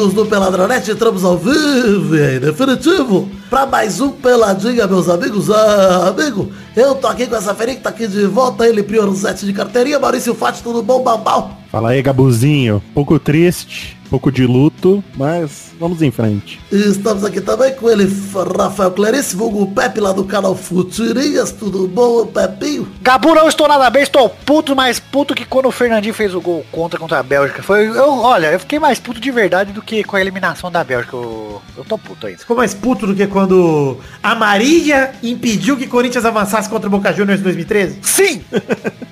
amigos do Peladronete, entramos ao vivo e definitivo para mais um Peladinha, meus amigos. Ah, amigo, eu tô aqui com essa ferinha que tá aqui de volta, ele Priorizete de carteirinha, Maurício Fati, tudo bom, bambal? Fala aí, Gabuzinho. Pouco triste, pouco de luto, mas vamos em frente. E estamos aqui também com ele, Rafael Clarice, vulgo Pepe lá do canal Futirinhas, tudo bom, Pepinho? Gabu, não estou nada bem, estou puto, mais puto que quando o Fernandinho fez o gol contra contra a Bélgica. Foi, eu, olha, eu fiquei mais puto de verdade do que com a eliminação da Bélgica. Eu, eu tô puto ainda. Ficou mais puto do que quando a Marília impediu que Corinthians avançasse contra o Boca Juniors em 2013? Sim!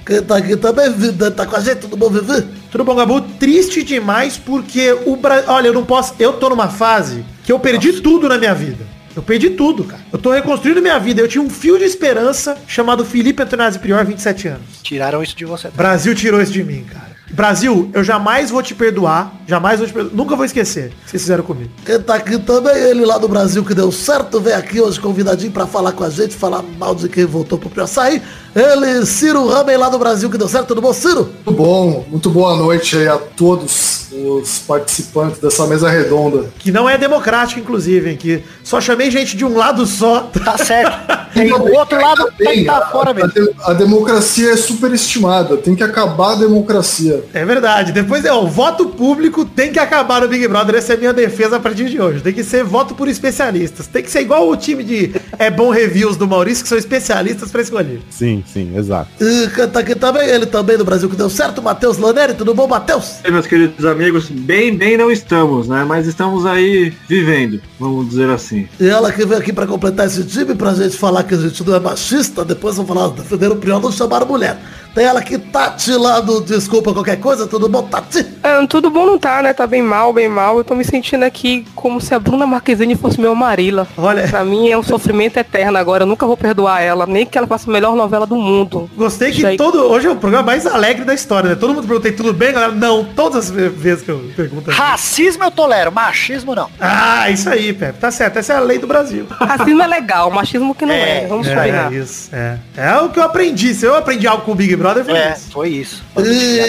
Quem tá aqui também, Vida, tá com a gente, tudo bom, Vivi? Tudo bom, Gabu? Triste demais porque o Brasil... Olha, eu não posso... Eu tô numa fase que eu perdi tudo na minha vida. Eu perdi tudo, cara. Eu tô reconstruindo minha vida. Eu tinha um fio de esperança chamado Felipe Antonazzi Prior, 27 anos. Tiraram isso de você. Brasil tirou isso de mim, cara. Brasil, eu jamais vou te perdoar. Jamais vou te perdoar. Nunca vou esquecer o que vocês fizeram comigo. Quem tá aqui também, ele lá do Brasil que deu certo, vem aqui hoje convidadinho pra falar com a gente, falar mal de quem voltou pro pior sair. Ele, Ciro Ramen lá do Brasil que deu certo, tudo bom, Ciro? Muito bom, muito boa noite aí a todos os participantes dessa mesa redonda. Que não é democrático, inclusive, hein? Que só chamei gente de um lado só. Tá certo. Tem o outro lado tem que tá fora a, mesmo. de- a democracia é superestimada, tem que acabar a democracia. É verdade. Depois é o voto público tem que acabar no Big Brother. Essa é a minha defesa a partir de hoje. Tem que ser voto por especialistas. Tem que ser igual o time de é bom reviews do Maurício, que são especialistas pra escolher. Sim, sim, exato. E tá aqui também, ele também do Brasil que deu certo, Matheus Laneri, tudo bom, Matheus? E meus queridos amigos, bem, bem não estamos, né? Mas estamos aí vivendo, vamos dizer assim. E ela que veio aqui pra completar esse time, pra gente falar que a gente não é machista, depois vão falar, defenderam o Prior, não chamaram mulher. Tem ela que Tati lá do Desculpa Qualquer Coisa, tudo bom, Tati? É, tudo bom não tá, né? Tá bem mal, bem mal. Eu tô me sentindo aqui como se a Bruna Marquezine fosse meu Marila. Olha. Pra mim é um sofrimento eterno agora. Eu nunca vou perdoar ela, nem que ela faça a melhor novela do mundo. Gostei que Isso todo. Hoje é o programa mais alegre da história, né? Todo mundo perguntei tudo bem, galera? Não, todas as vezes que eu pergunto. Racismo eu tolero, machismo não. Ah, isso aí, Pepe. Tá certo. Essa é a lei do Brasil. Racismo é legal, machismo que não é. Vamos combinar. É, isso. É. é o que eu aprendi. Se eu aprendi algo com o Big Brother, foi É, isso. foi isso.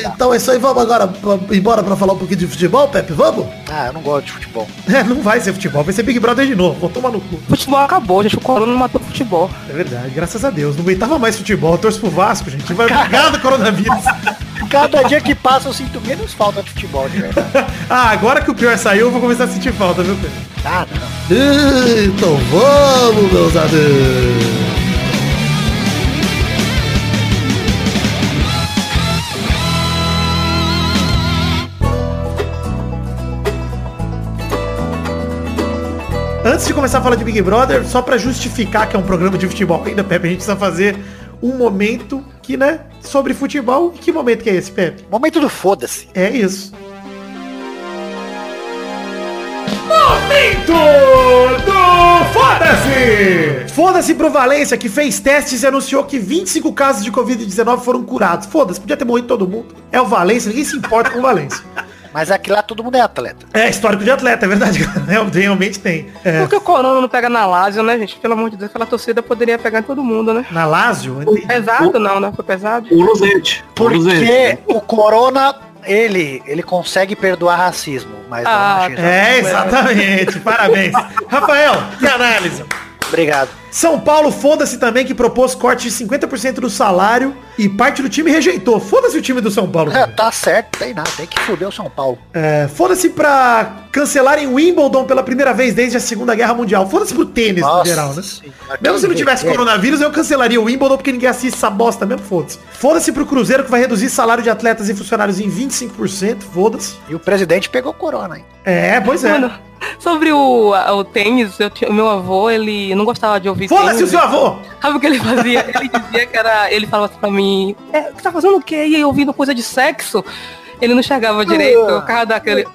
Então é isso aí, vamos agora pra- embora pra falar um pouquinho de futebol, Pepe, vamos? Ah, eu não gosto de futebol. É, não vai ser futebol, vai ser Big Brother de novo. Vou tomar no cu. Futebol acabou, gente. O corona não matou o futebol. É verdade, graças a Deus. Não aguentava mais futebol. Eu torço pro Vasco, gente. Vai brigar do coronavírus. Cada dia que passa eu sinto menos falta de futebol, de verdade. ah, agora que o pior saiu, eu vou começar a sentir falta, viu, Pedro? Ah, não. Então vamos, meus amigos. Antes de começar a falar de Big Brother, só pra justificar que é um programa de futebol ainda, Pepe, a gente precisa fazer um momento que, né, sobre futebol. E que momento que é esse, Pepe? Momento do foda-se. É isso. Momento do Foda-se! Foda-se pro Valência, que fez testes e anunciou que 25 casos de Covid-19 foram curados. Foda-se, podia ter morrido todo mundo. É o Valência, ninguém se importa com o Valência. Mas aqui lá todo mundo é atleta. É, histórico de atleta, é verdade. Real- Realmente tem. É, Por que o corona não pega na Lázio, né, gente? Pelo amor de Deus, aquela torcida poderia pegar em todo mundo, né? na Lazio. Pesado não, né? Foi pesado. O Luzente. o Luzente. Porque o Corona, ele, ele consegue perdoar racismo, mas não Ah, machismo. É, exatamente. Parabéns. Rafael, que análise. Obrigado. São Paulo, foda-se também, que propôs corte de 50% do salário e parte do time rejeitou. Foda-se o time do São Paulo. É, tá certo, tem nada, tem que fuder o São Paulo. É, foda-se pra cancelarem Wimbledon pela primeira vez desde a Segunda Guerra Mundial. Foda-se pro tênis no Nossa geral, né? senhora, Mesmo se não tivesse coronavírus, eu cancelaria o Wimbledon porque ninguém assiste essa bosta mesmo, foda-se. Foda-se pro Cruzeiro que vai reduzir salário de atletas e funcionários em 25%, foda-se. E o presidente pegou corona, hein? É, pois é. Mano, sobre o, o tênis, eu o meu avô, ele não gostava de ouvir Foda-se o seu avô! Sabe o que ele fazia? Ele dizia que era. Ele falava assim pra mim, é, você tá fazendo o quê? E aí, ouvindo coisa de sexo? Ele não enxergava direito, o carro daquele.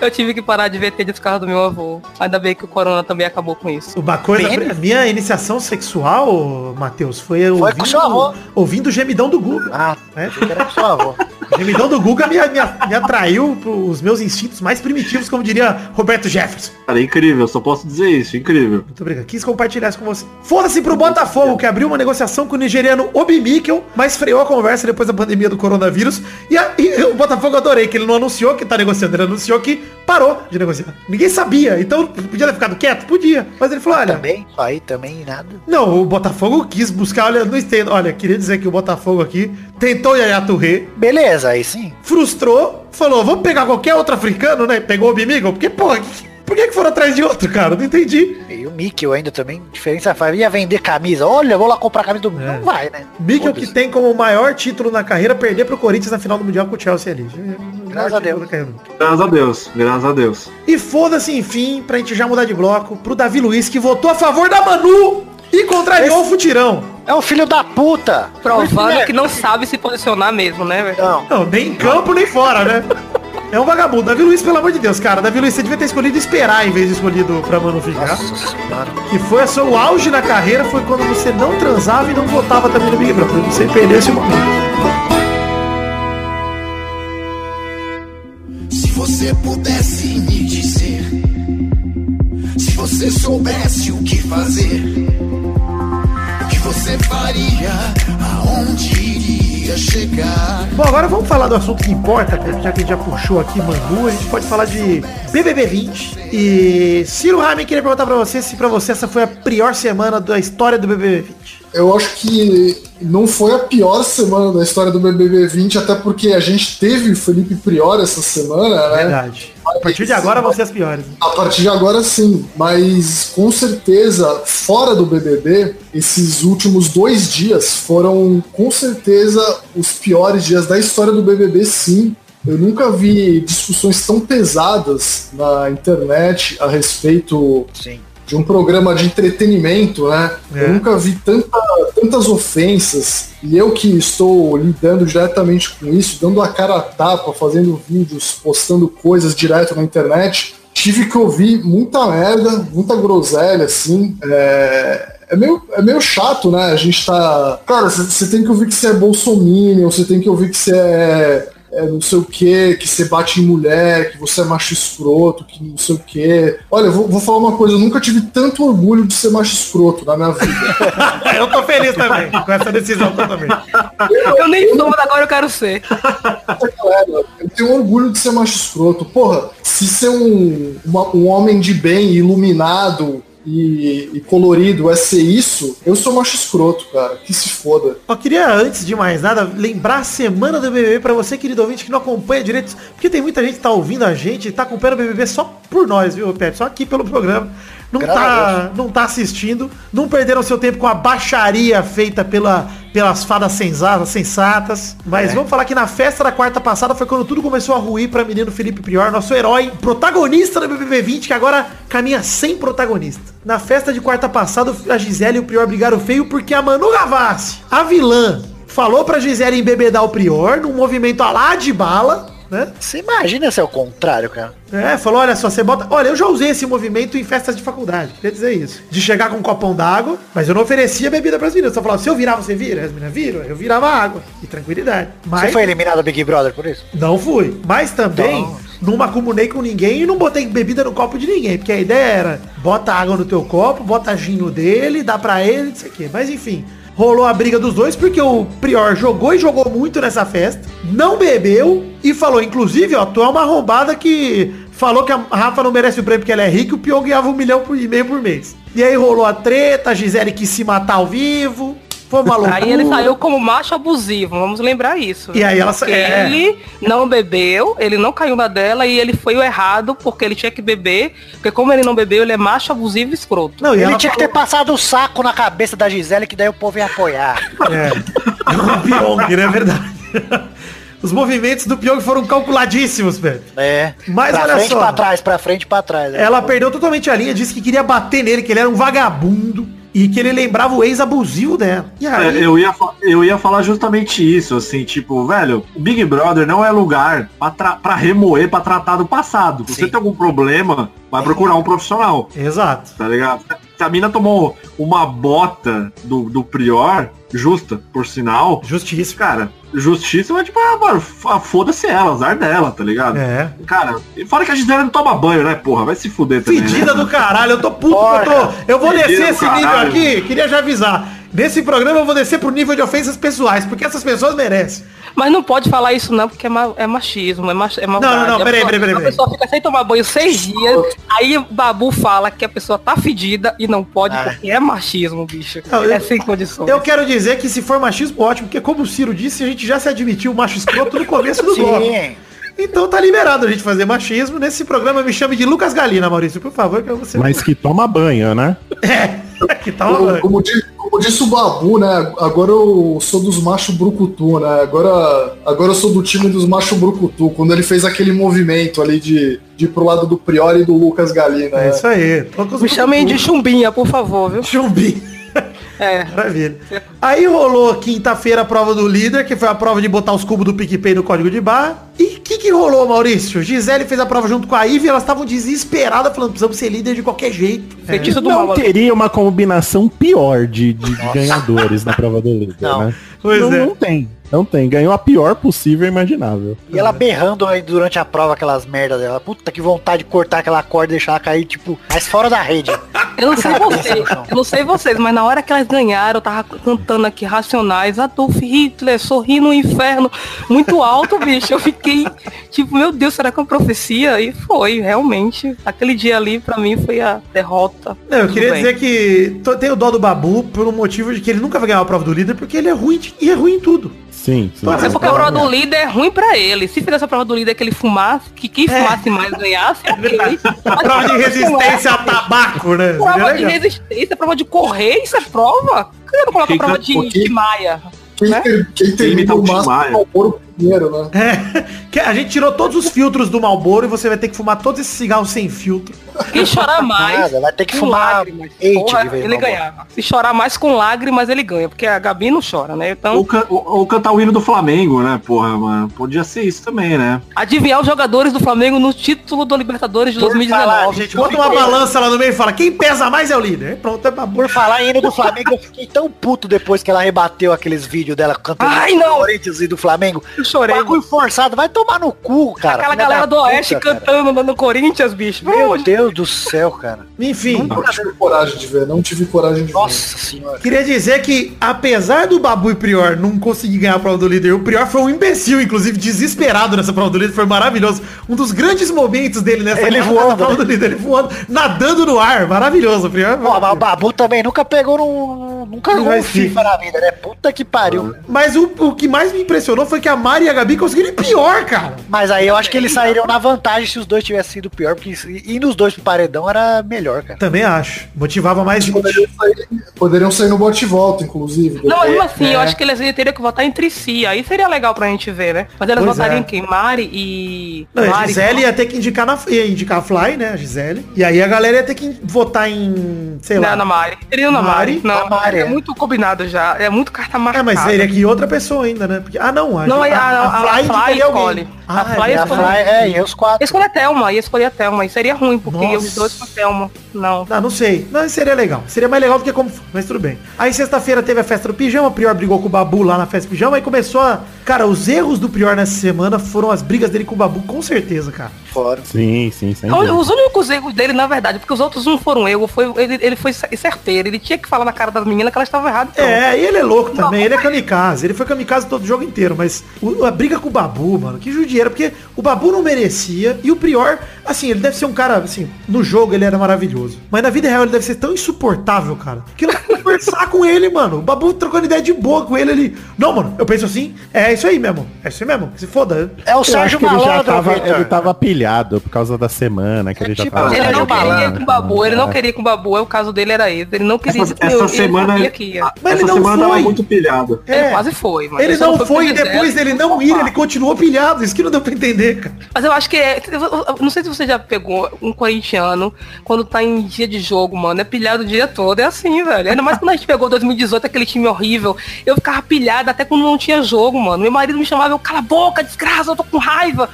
Eu tive que parar de ver tênis por causa do meu avô. Ainda bem que o corona também acabou com isso. Uma coisa, a minha iniciação sexual, Matheus, foi, Foi ouvindo, com seu avô. ouvindo o gemidão do Google. Ah, É. era com seu avô. O gemidão do Guga me, me, me atraiu pros meus instintos mais primitivos, como diria Roberto Jefferson. Cara, incrível, só posso dizer isso, incrível. Muito obrigado. Quis compartilhar isso com você. Foda-se pro Botafogo, que abriu uma negociação com o nigeriano Obi Mikkel, mas freou a conversa depois da pandemia do coronavírus. E, a- e o Botafogo eu adorei, que ele não anunciou que tá negociando, ele anunciou que parou de negociar. Ninguém sabia, então podia ter ficado quieto? Podia. Mas ele falou, olha, Também, aí também nada. não, o Botafogo quis buscar, olha, não entendo. Olha, queria dizer que o Botafogo aqui tentou Yaya Touré, Beleza, aí sim. frustrou, falou, vamos pegar qualquer outro africano, né? Pegou o Bimigo, porque, porra, que- por que, que foram atrás de outro, cara? Não entendi. E o Mikkel ainda também, diferença faz. Ia vender camisa. Olha, vou lá comprar a camisa do. Não vai, né? Mikkel que Foda-se. tem como maior título na carreira perder pro Corinthians na final do Mundial com o Chelsea ali. Graças a Deus. Graças a Deus, graças a Deus. E foda-se, enfim, pra gente já mudar de bloco, pro Davi Luiz, que votou a favor da Manu e contrariou o futirão. É um filho da puta. Provando que não sabe se posicionar mesmo, né, velho? Não. Não, nem em campo, nem fora, né? É um vagabundo. Davi Luiz, pelo amor de Deus, cara. Davi Luiz, você devia ter escolhido esperar em vez de escolhido pra Manu ficar. Nossa senhora. Que foi o seu auge na carreira, foi quando você não transava e não votava também no Big Brother. Você perdeu esse momento. Se você pudesse me dizer, se você soubesse o que fazer, você faria, aonde iria chegar? Bom, agora vamos falar do assunto que importa, já que a gente já puxou aqui Manu, a gente pode falar de BBB 20. E Ciro Ramen queria perguntar pra você se pra você essa foi a pior semana da história do BBB 20. Eu acho que não foi a pior semana da história do BBB 20, até porque a gente teve o Felipe Prior essa semana, né? Verdade. A partir de agora vão ser as piores. A partir de agora sim, mas com certeza, fora do BBB, esses últimos dois dias foram com certeza os piores dias da história do BBB, sim. Eu nunca vi discussões tão pesadas na internet a respeito Sim. De um programa de entretenimento, né? É. Eu nunca vi tanta- tantas ofensas. E eu que estou lidando diretamente com isso, dando a cara a tapa, fazendo vídeos, postando coisas direto na internet, tive que ouvir muita merda, muita groselha, assim. É, é meio, é meio chato, né? A gente tá. Cara, você tem que ouvir que você é bolsominion, você tem que ouvir que você é é, não sei o que, que você bate em mulher, que você é macho escroto, que não sei o que. Olha, eu vou, vou falar uma coisa, eu nunca tive tanto orgulho de ser macho escroto na minha vida. Eu tô feliz também com essa decisão também. Eu nem sou, agora eu quero ser. Galera, eu tenho orgulho de ser macho escroto. Porra, se ser um, uma- um homem de bem, iluminado e, e colorido é ser isso, eu sou macho escroto, cara. Que se foda. Eu queria, antes de mais nada, lembrar a semana do BBB pra você, querido ouvinte, que não acompanha direito. Porque tem muita gente que tá ouvindo a gente e tá acompanhando o BBB só por nós, viu, Pepe? Só aqui pelo programa. Não Graças tá, não tá assistindo. Não perderam seu tempo com a baixaria feita pela, pelas fadas sensatas. sensatas. Mas vamos falar que na festa da quarta passada foi quando tudo começou a ruir pra menino Felipe Prior, nosso herói, protagonista do BBB 20, que agora caminha sem protagonista. Na festa de quarta passada, a Gisele e o Prior brigaram feio porque a Manu Gavassi, a vilã, falou pra Gisele embebedar o Prior num movimento a lá de bala, né? Você imagina se é o contrário, cara. É, falou, olha só, você bota. Olha, eu já usei esse movimento em festas de faculdade. Queria dizer isso. De chegar com um copão d'água, mas eu não oferecia bebida pras meninas. Eu só falava, se eu virar, você vira. As meninas viram, eu virava água. E tranquilidade. Mas Você foi eliminado do Big Brother por isso? não fui. Mas também Não. não macumunei com ninguém e não botei bebida no copo de ninguém. Porque a ideia era, bota água no teu copo, bota gin no dele, dá pra ele, não sei o quê. Mas enfim. Rolou a briga dos dois porque o Prior jogou e jogou muito nessa festa, não bebeu e falou, inclusive, ó, tu é uma arrombada que falou que a Rafa não merece o prêmio porque ela é rica e o Pyong ganhava um milhão por- e meio por mês. E aí rolou a treta, a Gisele quis se matar ao vivo, foi uma loucura. Aí ele saiu como macho abusivo, vamos lembrar isso. E aí ela Porque é. Ele não bebeu, ele não caiu na dela e ele foi o errado porque ele tinha que beber. Porque como ele não bebeu, ele é macho abusivo e escroto. Não, e Ele tinha que falou- ter passado o saco na cabeça da Gisele, que daí o povo ia apoiar. É. O Pyong, né? É verdade. Os movimentos do Pyong foram calculadíssimos, velho. É. Mas pra olha frente, só. pra trás, pra frente, pra trás. Ela perdeu totalmente a linha, disse que queria bater nele, que ele era um vagabundo e que ele lembrava o ex-abusivo dela. E aí, É, eu, ia, eu ia falar justamente isso, assim, tipo, velho, o Big Brother não é lugar pra remoer, pra tratar do passado. Se você tem algum problema, vai procurar um profissional, Exato. tá ligado? se a mina tomou uma bota do, do Prior, justa, por sinal, Justíssimo. cara, justiça, mas tipo, ah, mano, ah, foda-se ela, azar dela, tá ligado? É. Cara, e fora que a Gisele não toma banho, né, porra? Vai se fuder também. Fedida né? do caralho, eu tô puto, eu, tô, eu vou descer esse nível caralho. aqui, queria já avisar. Nesse programa eu vou descer pro nível de ofensas pessoais, porque essas pessoas merecem. Mas não pode falar isso não, porque é, ma- é machismo, é, mach, é não, não, A peraí, peraí, peraí, A pessoa fica sem tomar banho seis dias, aí o Babu fala que a pessoa tá fedida e não pode porque é machismo, bicho. Não, eu- é sem condições. Eu quero dizer que se for machismo, ótimo, porque como o Ciro disse, a gente já se admitiu macho escroto no começo do bloco. Então tá liberado a gente fazer machismo. Nesse programa me chame de Lucas Galina, Maurício, por favor, que eu vou ser... Mas que toma banho, né? É, que tal? Como, como como disse o Babu, né? Agora eu sou dos macho brucutu, né? Agora, agora eu sou do time dos macho brucutu. Quando ele fez aquele movimento ali de, de ir pro lado do Priori e do Lucas Galina. É né? isso aí. Me chamem de chumbinha, por favor, viu? Chumbi. É. Maravilha. Aí rolou quinta-feira a prova do líder, que foi a prova de botar os cubos do PicPay no código de barra. E o que, que rolou, Maurício? Gisele fez a prova junto com a Ivy e elas estavam desesperadas, falando, precisamos ser líder de qualquer jeito. Feitiço do Não mal. teria uma combinação pior de, de ganhadores na prova do líder, Não. né? Pois não, é. não tem. Não tem. Ganhou a pior possível e imaginável. E ela berrando aí durante a prova aquelas merdas dela. Puta que vontade de cortar aquela corda e deixar ela cair, tipo, mais fora da rede. Eu não sei vocês, eu não sei vocês, mas na hora que elas ganharam, eu tava cantando aqui Racionais, Adolf Hitler, sorri no inferno, muito alto, bicho. Eu fiquei, tipo, meu Deus, será que é uma profecia? E foi, realmente. Aquele dia ali, pra mim, foi a derrota. Não, eu Tudo queria bem. dizer que tenho dó do Babu por um motivo de que ele nunca vai ganhar a prova do líder, porque ele é ruim de- e é ruim em tudo. Sim, sim. Mas É porque a prova do líder é ruim pra ele. Se fizesse a prova do líder que ele fumasse, que quem fumasse mais ganhasse, ok. A prova de resistência a tabaco, né? Prova de resistência, prova de correr, isso é prova? Por que eu não coloco a Quem prova can- de, de Maia? Quem, né? quem termina o máximo Maia. o Malboro primeiro, né? É, que a gente tirou todos os filtros do Malboro e você vai ter que fumar todos esses cigarros sem filtro. Quem chorar mais. Nada, vai ter que com fumar lágrimas, porra, ele ganhava. Se chorar mais com lágrimas, ele ganha, porque a Gabi não chora, né? Então, Ou, can- ou- ou cantar o hino do Flamengo, né, porra, mano? Podia ser isso também, né? adivinhar os jogadores do Flamengo no título do Libertadores de Por 2019. falar, gente, Bota uma balança lá no meio e fala, quem pesa mais é o líder. Pronto, é Babu. Por falar em hino do Flamengo, eu fiquei tão puto depois que ela rebateu aqueles vídeos dela cantando Ai, não! do Corinthians e do Flamengo. Eu chorei. Bagulho forçado, vai tomar no cu, cara. Aquela galera do Oeste puta, cara. cantando no- no Corinthians, bicho. Meu Deus do céu, cara. Enfim, Não tive coragem de ver, não tive coragem de ver. Nossa senhora. queria dizer que, apesar do Babu e Prior não conseguir ganhar a prova do líder, o Prior foi um imbecil, inclusive, desesperado nessa prova do líder, foi maravilhoso. Um dos grandes momentos dele nessa Ele voando, prova né? do líder, ele voando, nadando no ar, maravilhoso, o Prior. Pô, mas o Babu também nunca pegou num. Nunca Não jogou um. FIFA na vida, né? Puta que pariu. Mas o, o que mais me impressionou foi que a Mari e a Gabi conseguiram ir pior, cara. Mas aí eu acho que eles sairiam na vantagem se os dois tivessem sido pior, porque ir nos dois pro paredão era melhor, cara. Também acho. Motivava mais gente. Poderiam sair, poderiam sair no bote e volta, inclusive. Não, mesmo assim, É. eu acho que eles teriam que votar entre si. Aí seria legal pra gente ver, né? Mas elas Pois votariam é. em quem? Mari e. Não, a Mari. Gisele ia ter que indicar, na, ia indicar a Fly, né? A Gisele. E aí a galera ia ter que votar em, sei lá. Não, na Mari. Seria na Mari? Mari. Não, Na Mari, é é. muito combinado já. É muito carta marcada. É, mas seria aqui outra pessoa ainda, né? Porque, ah, não. A, Não, a, a, a, Fly, indicaria alguém. escolhe. Ah, a Fly é E a escolhe. Fly, é, e os quatro. Ia escolher a Thelma, ia escolher a Thelma. E seria ruim, porque Nossa. os dois com a Thelma. Não. Ah, não sei. Não, seria legal. Seria mais legal do que como mas tudo bem. Aí sexta-feira teve a festa do pijama, o Prior brigou com o Babu lá na festa do pijama e começou a... Cara, os erros do Prior nessa semana foram as brigas dele com o Babu, com certeza, cara. Fora. Sim, sim, Então, dúvida. Os únicos erros dele, na verdade, porque os outros não foram erros, foi, ele, ele foi certeiro. Ele tinha que falar na cara das meninas que elas estavam erradas. então. É, e ele é louco também, ele é kamikaze. Ele foi kamikaze todo o jogo inteiro, mas o- a briga com o Babu, mano, que judiera, porque o Babu não merecia e o Prior, assim, ele deve ser um cara, assim, no jogo ele era maravilhoso. Mas na vida real ele deve ser tão insuportável, cara, que não conversar com ele, mano. O Babu trocando ideia de boa com ele, ele, não, mano, eu penso assim, é isso aí mesmo, é isso aí mesmo, se foda. É o Sérgio que ele já Malandro, tava, ele tava pilhado por causa da semana, que ele já tipo, tava... Ele não queria com o Babu, ele não É. queria com o Babu, é o caso dele era esse. Ele não queria. Essa, eu- essa ele semana, sabia que ia. Mas essa ele não semana foi. tava muito pilhado. Ele É. quase foi, mas Ele só não foi e depois dele não ir, ele continuou pilhado, isso que não deu pra entender, cara. Mas eu acho que é. eu- eu Não sei se você já pegou um corintiano quando tá em dia de jogo, mano. É pilhado o dia todo. É assim, velho. Ainda mais quando a gente pegou 2018, aquele time horrível. Eu ficava pilhado até quando não tinha jogo, mano. Meu marido me chamava, eu, cala a boca, desgraça, eu tô com raiva.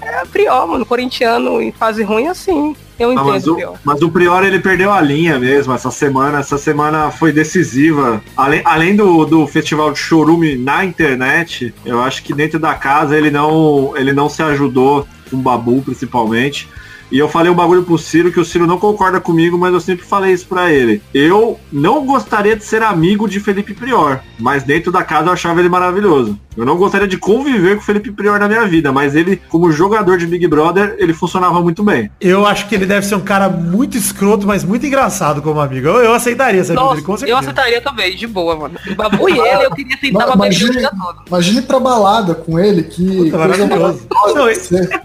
É pior, mano. Corintiano em fase ruim assim. Eu Ah, entendo, mas, o, pior. mas o Prior ele perdeu a linha mesmo essa semana. Essa semana foi decisiva. Além, além do, do festival de chorume na internet, eu acho que dentro da casa ele não, ele não se ajudou com o Babu principalmente. E eu falei um bagulho pro Ciro que o Ciro não concorda comigo, mas eu sempre falei isso pra ele. Eu não gostaria de ser amigo de Felipe Prior, mas dentro da casa eu achava ele maravilhoso. Eu não gostaria de conviver com o Felipe Prior na minha vida, mas ele, como jogador de Big Brother, ele funcionava muito bem. Eu acho que ele deve ser um cara muito escroto, mas muito engraçado como amigo. Eu, eu aceitaria essa Nossa, dele, com eu aceitaria também, de boa, mano. O Babu e ele, eu queria tentar Ma- bater o Imagine, imagine ir pra balada com ele, que Puta, maravilhoso. Não.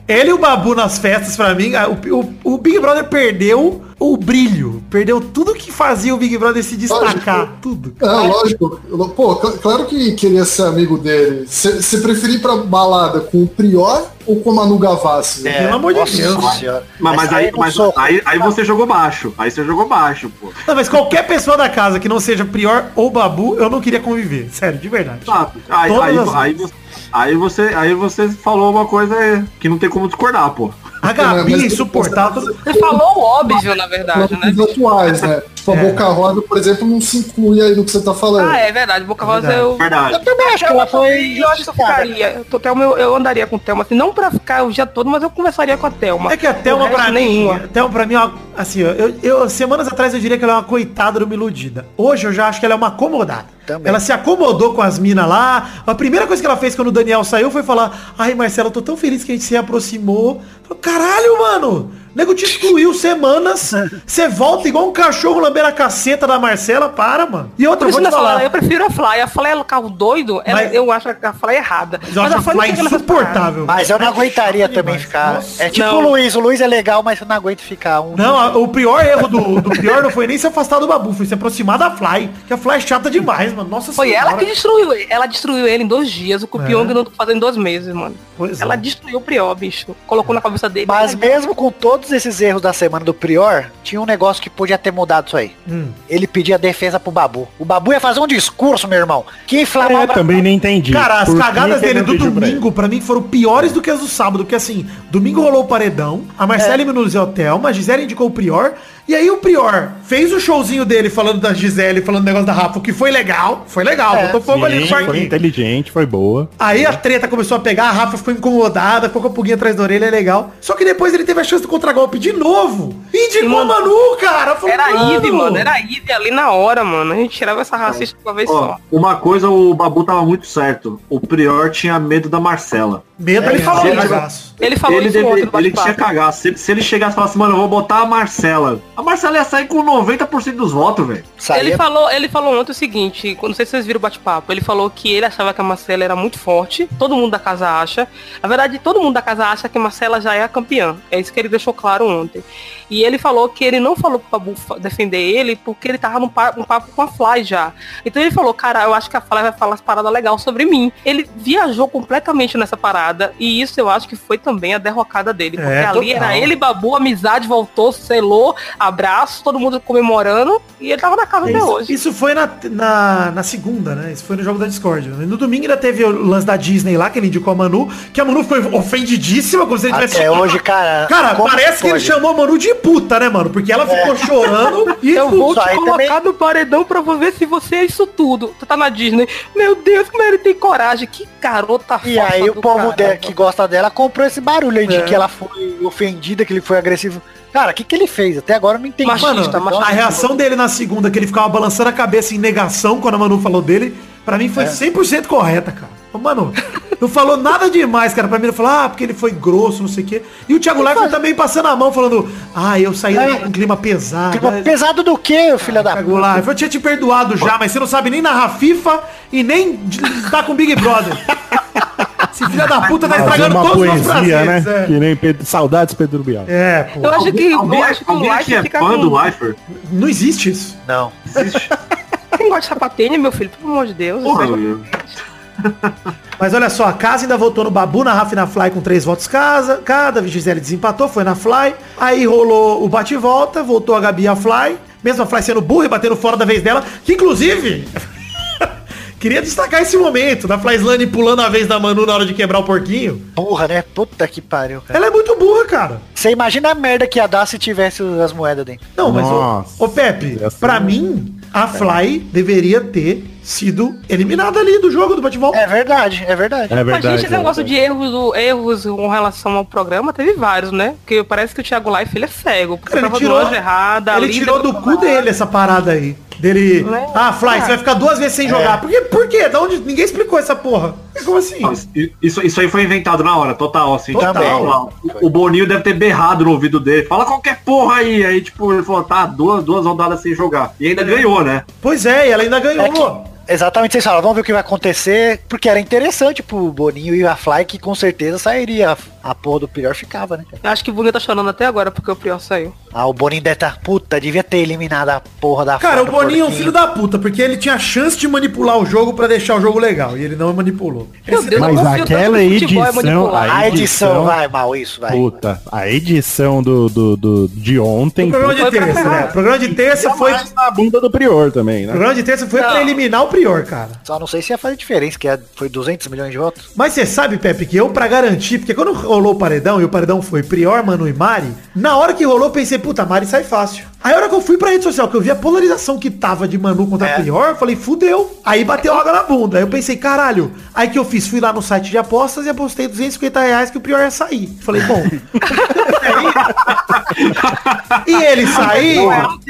Ele e o Babu nas festas, pra mim, o, o- Big Brother perdeu o brilho. Perdeu tudo que fazia o Big Brother se destacar. Lógico. Tudo. Não, lógico. Pô, cl- claro que queria ser amigo dele. Você preferir ir pra balada com o Prior ou com o Manu Gavassi? velho? Pelo amor de Deus. Mas, mas aí, é mas aí, aí você jogou baixo. Aí você jogou baixo, pô. Não, mas qualquer pessoa da casa que não seja Prior ou Babu, eu não queria conviver. Sério, de verdade. Exato. Aí, aí, as aí, você, aí você falou uma coisa que não tem como discordar, pô. A Gabi é insuportável. Você falou o óbvio, na verdade, né? Os atuais, né? Tipo, a É. Boca Rosa, por exemplo, não se inclui aí no que você tá falando. Ah, é verdade. Boca Rosa Verdade. eu. Verdade. Eu também acho que ela foi Eu acho que eu ficaria. Eu, tô, Thelma, eu, eu andaria com o Thelma, assim, não pra ficar o dia todo, mas eu conversaria com a Thelma. É que a Thelma pra mim, nenhuma. a Thelma pra mim, é assim, ó, eu, eu- semanas atrás eu diria que ela é uma coitada de uma iludida. Hoje eu já acho que ela é uma acomodada. Também. Ela se acomodou com as minas lá. A primeira coisa que ela fez quando o Daniel saiu foi falar, ai Marcelo, eu tô tão feliz que a gente se aproximou. Falei, Caralho, mano! Nego te excluiu semanas. Você volta igual um cachorro lambendo a caceta da Marcela, para, mano. E outra, eu isso vou te nessa hora, falar. eu prefiro a Fly. A Fly é um carro doido, ela- Mas- eu acho a Fly errada. Mas acho a Fly nessas insuportável. Mas eu não aguentaria também demais. ficar. Nossa. É tipo Não. o Luiz. O Luiz é legal, mas eu não aguento ficar um. Não, a- o pior erro do, do pior não foi nem se afastar do Babu, foi se aproximar da Fly. Que a Fly é chata demais, mano. Nossa Foi senhora. ela que destruiu ele. Ela destruiu ele em dois dias. O Pyong É. não fazendo dois meses, mano. Pois é. Ela destruiu o Prior, bicho. Colocou na cabeça dele. Mas mesmo com todos esses erros da semana do Prior, tinha um negócio que podia ter mudado isso aí. Hum. Ele pedia defesa pro Babu. O Babu ia fazer um discurso, meu irmão. Que inflamava. É, também nem entendi. Cara, as Por cagadas dele não do domingo, pra mim, foram piores do que as do sábado. Porque assim, domingo rolou o paredão, a Marcela eliminou o Thelma, a Gisele indicou o Prior. E aí o Prior fez o showzinho dele falando da Gisele, falando do negócio da Rafa, o que foi legal. Foi legal, botou fogo ali no Sim, foi parquinho. inteligente, foi boa. Aí a treta começou a pegar, a Rafa ficou incomodada, ficou com a pulguinha atrás da orelha, é legal. Só que depois ele teve a chance do contragolpe de novo. E indicou a Manu, cara. Era Ivy, mano. Era Ivy ali na hora, mano. A gente tirava essa racista de uma vez Ó, só. uma coisa o Babu tava muito certo. O Prior tinha medo da Marcela. Medo Ele ele falou cagaço. Ele falou ele isso deve- ele tinha cagado. Se, se ele chegasse e falasse, mano, eu vou botar a Marcela. A Marcela ia sair com 90% dos votos, velho. Ele falou, ele falou ontem o seguinte, não sei se vocês viram o bate-papo, ele falou que ele achava que a Marcela era muito forte, todo mundo da casa acha. Na verdade, todo mundo da casa acha que a Marcela já é a campeã. É isso que ele deixou claro ontem. E ele falou que ele não falou pro Babu defender ele porque ele tava num pa- num papo com a Fly já. Então ele falou, cara, eu acho que a Fly vai falar as paradas legais sobre mim. Ele viajou completamente nessa parada e isso eu acho que foi também a derrocada dele. Porque É, ali total. era ele, Babu, amizade voltou, selou, abraço, todo mundo comemorando e ele tava na casa até Isso, hoje. isso foi na, na, na segunda, né? Isso foi no jogo da Discord. No domingo ainda teve o lance da Disney lá, que ele indicou a Manu, que a Manu foi ofendidíssima, como se ele tivesse... Até hoje, cara. Cara, parece que ele chamou a Manu de puta, né, mano? Porque ela ficou chorando e... Eu vou te colocar também- no paredão pra ver se você é isso tudo. Tu tá na Disney. Meu Deus, como ele tem coragem. Que garota E aí o povo dela, que gosta dela comprou esse barulho aí de É. que ela foi ofendida, que ele foi agressivo. Cara, o que, que ele fez? Até agora eu não entendi. Machista, Mano, machista. a reação dele na segunda, que ele ficava balançando a cabeça em negação quando a Manu falou dele, pra mim foi É. 100% correta, cara. Mano, não falou nada demais, cara. Pra mim ele falou, ah, porque ele foi grosso, não sei o quê. E o Thiago Leifert também passando a mão, falando, ah, eu saí É. com um clima pesado. Clima pesado do que, filha da Thiago Leifert, eu tinha te perdoado já, mas você não sabe nem narrar FIFA e nem tá com Big Brother. Esse filho da puta tá estragando todos os poesia, prazeres. né? É. Que nem Pedro, saudades Pedro Bial. É, pô. Eu acho que, eu Alguém, acho que o alguém aqui Life é fã com... do Lifer? Não existe isso. Não. Quem gosta de sapatinha, meu filho? Pelo amor de Deus. Porra. Mas olha só, a casa ainda votou no Babu, na Rafa e na Fly com três votos casa, cada, a Gisele desempatou, foi na Fly. Aí rolou o bate e volta, voltou a Gabi e a Fly. Mesmo a Fly sendo burra e batendo fora da vez dela, que inclusive... Queria destacar esse momento da Flyslane pulando a vez da Manu na hora de quebrar o porquinho. Burra, né? Puta que pariu, cara. Ela é muito burra, cara. Você imagina a merda que ia dar se tivesse as moedas dentro. Não, mas, ô Pepe, ser pra mim, a Fly deveria ter sido eliminada ali do jogo do bate-volta. É verdade, é verdade. É Mas, verdade. gente, esse negócio de erros, do- erros com relação ao programa, teve vários, né? Porque parece que o Thiago Life, ele é cego. Porque Cara, ele tirou- errada. Ele tirou do cu dele essa parada aí. Dele. É? Ah, Fly, você vai ficar duas vezes sem jogar. Por quê? Por quê? Da onde? Ninguém explicou essa porra. Como assim? Isso, isso aí foi inventado na hora, total, assim. Total. Total. O Boninho deve ter berrado no ouvido dele. Fala qualquer porra aí. Aí, tipo, ele falou, tá, duas, duas rodadas sem jogar. E ainda ganhou, né? Pois é, e ela ainda ganhou. É que- exatamente, vocês falaram, vamos ver o que vai acontecer, porque era interessante pro Boninho e a Fly, que com certeza sairia. A, a porra do Prior ficava, né? cara? Eu acho que o Boninho tá chorando até agora porque o Prior saiu. Ah, o Boninho deve estar, puta, devia ter eliminado a porra da Cara, o Boninho é um filho da puta, porque ele tinha chance de manipular o jogo pra deixar o jogo legal. E ele não manipulou. Meu Deus, Mas aquela que o futebol é edição, manipulado. A edição, edição- vai mal, isso, vai. Puta, a edição do, do, do- de ontem O programa de Foi pra terça, né? O programa de terça foi. na bunda do Prior também, O né? programa de terça foi pra Não. eliminar o Prior, cara. Só não sei se ia fazer diferença, que é- foi 200 milhões de votos. Mas você sabe, Pepe, que eu, pra garantir, porque quando rolou o paredão, e o paredão foi Prior, Manu e Mari, na hora que rolou, pensei, puta, Mari sai fácil. Aí a hora que eu fui pra rede social, que eu vi a polarização que tava de Manu contra É. Prior, eu falei, fudeu. Aí bateu água na bunda. Aí eu pensei, caralho. Aí que eu fiz, fui lá no site de apostas e apostei 250 reais que o Prior ia sair. Falei, bom. e ele sair,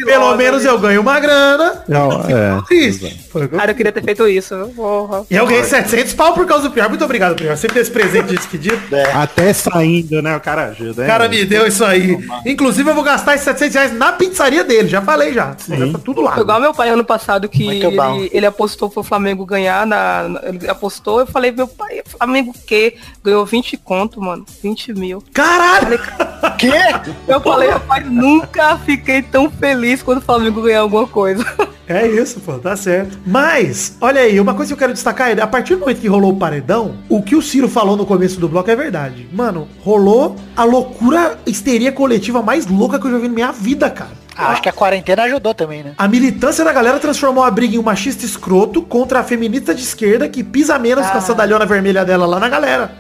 pelo menos eu ganho uma grana. Não, é. Triste. Foi o que eu Cara, eu queria ter feito isso. Porra. e eu ganhei 700 pau por causa do Prior. Muito obrigado, Prior. Sempre esse presente de despedida. Até saindo, né? O cara ajuda. O cara me deu isso aí. Inclusive, eu vou gastar esses 700 reais na pizzaria dele. Já falei já. Tá tudo lá. Igual meu pai ano passado que ele, ele apostou pro Flamengo ganhar na, na- Ele apostou, eu falei, meu pai, Flamengo o quê? Ganhou 20 conto, mano. 20 mil. Caralho! Que? Eu falei, rapaz, nunca fiquei tão feliz quando o Flamengo ganhar alguma coisa. É isso, pô, tá certo. Mas, olha aí, uma coisa que eu quero destacar é, a partir do momento que rolou o paredão, o que o Ciro falou no começo do bloco é verdade. Mano, rolou a loucura histeria coletiva mais louca que eu já vi na minha vida, cara. Ah, acho que a quarentena ajudou também, né? A militância da galera transformou a briga em um machista escroto contra a feminista de esquerda que pisa menos com a sandalhona vermelha dela lá na galera.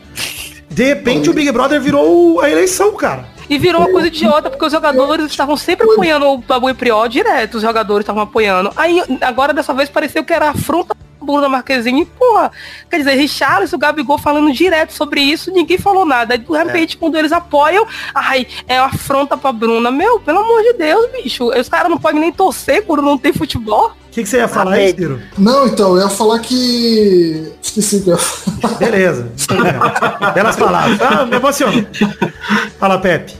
De repente o Big Brother virou a eleição, cara. E virou uma coisa idiota, porque os jogadores estavam sempre apoiando o Babu e Priol direto, os jogadores estavam apoiando. Aí, agora dessa vez pareceu que era afronta Bruna Marquezine. E, porra, quer dizer, Richarlison, o Gabigol falando direto sobre isso, ninguém falou nada. Aí, de repente, quando eles apoiam, ai, é uma afronta pra Bruna. Meu, pelo amor de Deus, bicho. Os caras não podem nem torcer quando não tem futebol. O que, que você ia falar aí. Ciro? Não, então, eu ia falar que. Esqueci que eu ia falar. Beleza. Belas palavras. Ah, me emocionou. Fala, Pepe.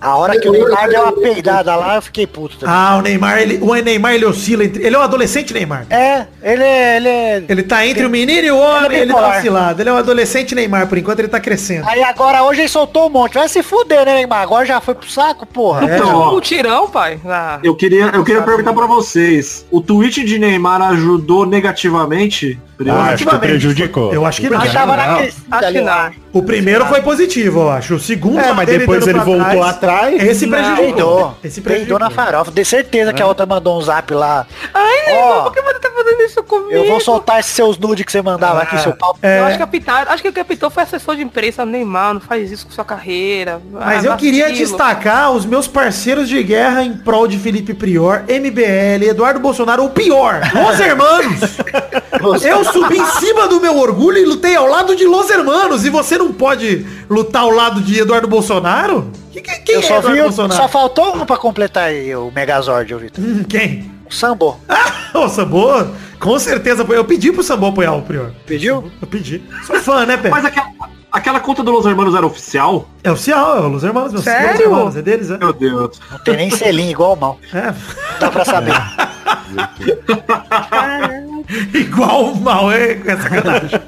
A hora que o Neymar deu uma peidada lá, eu fiquei puto também. Ah, o Neymar, ele, o Neymar, ele oscila entre... Ele é um adolescente Neymar. É, ele é, ele é... Ele tá entre o menino e o homem, Ele é ele tá oscilado. Ele é um adolescente Neymar, por enquanto ele tá crescendo. Aí agora hoje ele soltou um monte. Vai se fuder, né, Neymar? Agora já foi pro saco, porra. É, Então, ó, Um tirão, pai. Ah. eu queria, eu queria perguntar pra vocês. O tweet de Neymar ajudou negativamente? Ah, acho que prejudicou. Eu acho que não. Ele Acho que não. O primeiro foi positivo, eu acho. O segundo É, mas depois ele voltou atrás. Esse Não. prejudicou. Peidou. Esse Peidou na prejudicou. farofa. De certeza que a outra mandou um zap lá. Ai, Neymar, Ó, por que você tá fazendo isso comigo? Eu vou soltar esses seus nudes que você mandava aqui, seu pau. É, Eu acho que a Pitar, acho que o que apitou foi assessor de imprensa, Neymar, não faz isso com sua carreira. Mas Ah, eu queria vacilo. destacar os meus parceiros de guerra em prol de Felipe Prior, MBL, Eduardo Bolsonaro, ou pior, Los Hermanos. Eu subi em cima do meu orgulho e lutei ao lado de Los Hermanos. E você não pode lutar ao lado de Eduardo Bolsonaro? Que- que- Quem Eu é só vi, o- Bolsonaro? só faltou um pra completar aí o Megazord, Vitor. Hum, quem? O Sambo. O Sambo, com certeza. Eu pedi pro Sambo apoiar o Prior. Pediu? Eu pedi. Sou fã, né, Pé? Mas aquela, aquela conta do Los Hermanos era oficial? É oficial, é o Los Hermanos. Meus Sério? Los Hermanos, é deles, é? Meu Deus. Não tem nem selinho igual o mal. É. Dá pra saber. Igual o mal, é, é sacanagem.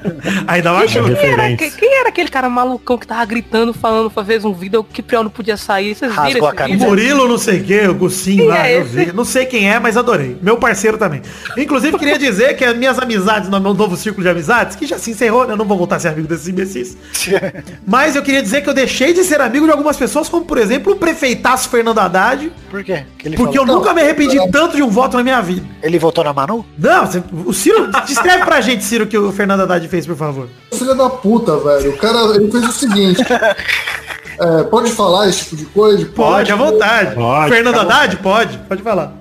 Ainda mais Quem era, referência. que- quem era aquele cara malucão que tava gritando, falando, fez um vídeo que Priol não podia sair? Vocês Rasgou viram a esse? Murilo não sei o que, o Gussinho Quem lá, é eu vi. Não sei quem é, mas adorei. Meu parceiro também. Inclusive, queria dizer que as minhas amizades no meu novo círculo de amizades, que já se encerrou, né? Eu não vou voltar a ser amigo desses imbecis. Mas eu queria dizer que eu deixei de ser amigo de algumas pessoas, como por exemplo o prefeitaço Fernando Haddad, Por quê? Que ele porque eu falou? nunca me arrependi tanto de um voto na minha vida. Ele votou na Manu? Não, você- o Ciro, descreve pra gente, Ciro, o que o Fernando Haddad fez, por favor. Filha da puta, velho. O cara, ele fez o seguinte. É, pode falar esse tipo de coisa? Pode, à vontade. Pode, Fernando Haddad, pode. Pode falar.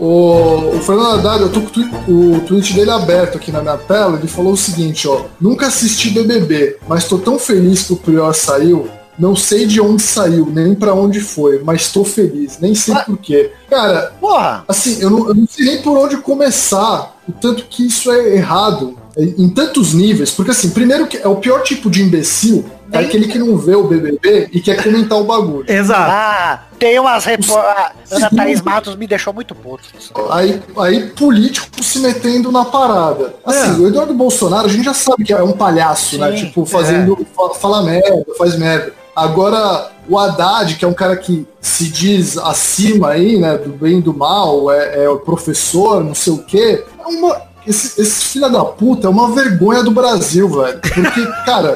O, o Fernando Haddad, eu tô com o tweet dele aberto aqui na minha tela, ele falou o seguinte, ó. Nunca assisti BBB, mas tô tão feliz que o Prior saiu. Não sei de onde saiu, nem pra onde foi, mas tô feliz, nem sei Ah. porquê. Cara, Porra! assim, eu não, eu não sei nem por onde começar, o tanto que isso é errado, em, em tantos níveis, porque assim, primeiro que é o pior tipo de imbecil, é aquele que não vê o BBB e quer comentar o bagulho. Exato. Ah, tem umas repor... a Ana Thaís Matos me deixou muito puto. Aí, aí político se metendo na parada. Assim, É. o Eduardo Bolsonaro, a gente já sabe que é um palhaço, né? Sim, Tipo, fazendo. fa- Fala merda, faz merda. Agora, o Haddad, que é um cara que se diz acima aí, né? Do bem e do mal, é, é o professor, não sei o quê. É uma. Esse, esse filho da puta é uma vergonha do Brasil, velho. Porque, cara,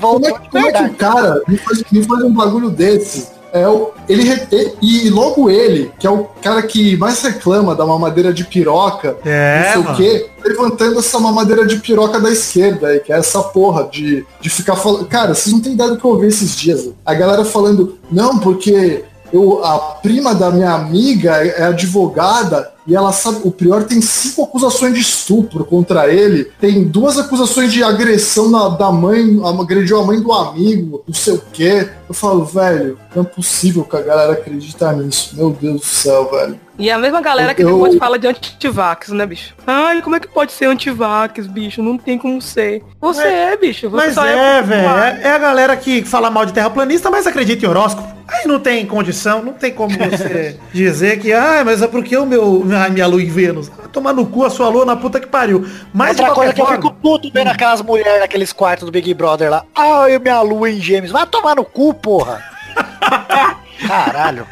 como é, como é que o cara me faz, me faz um bagulho desse? É o, ele, re- e, e logo ele, que é o cara que mais reclama da mamadeira de piroca, É, não sei mano. o quê, levantando essa mamadeira de piroca da esquerda aí, que é essa porra de, de ficar falando. Cara, vocês não têm ideia do que eu ouvi esses dias. A galera falando, não, porque eu, a prima da minha amiga é advogada e ela sabe, o Prior tem cinco acusações de estupro contra ele, tem duas acusações de agressão na- da mãe, agrediu a mãe do amigo, não sei o quê. Eu falo, velho, não é possível que a galera acredita nisso. Meu Deus do céu, velho. E a mesma galera que Eu- depois fala de antivax, né, bicho? Ai, como é que pode ser antivax, bicho? Não tem como ser. Você é, bicho. Você Mas só é, velho. É, é a galera que fala mal de terraplanista, mas acredita em horóscopo. Aí não tem condição, não tem como você dizer que, ah, mas é porque o meu, a minha lua em Vênus. Vai tomar no cu a sua lua na puta que pariu. Mas de Outra coisa qualquer que eu forma, fico puto vendo aquelas mulheres naqueles quartos do Big Brother lá. Ai, minha lua em gêmeos. Vai tomar no cu, porra. Caralho.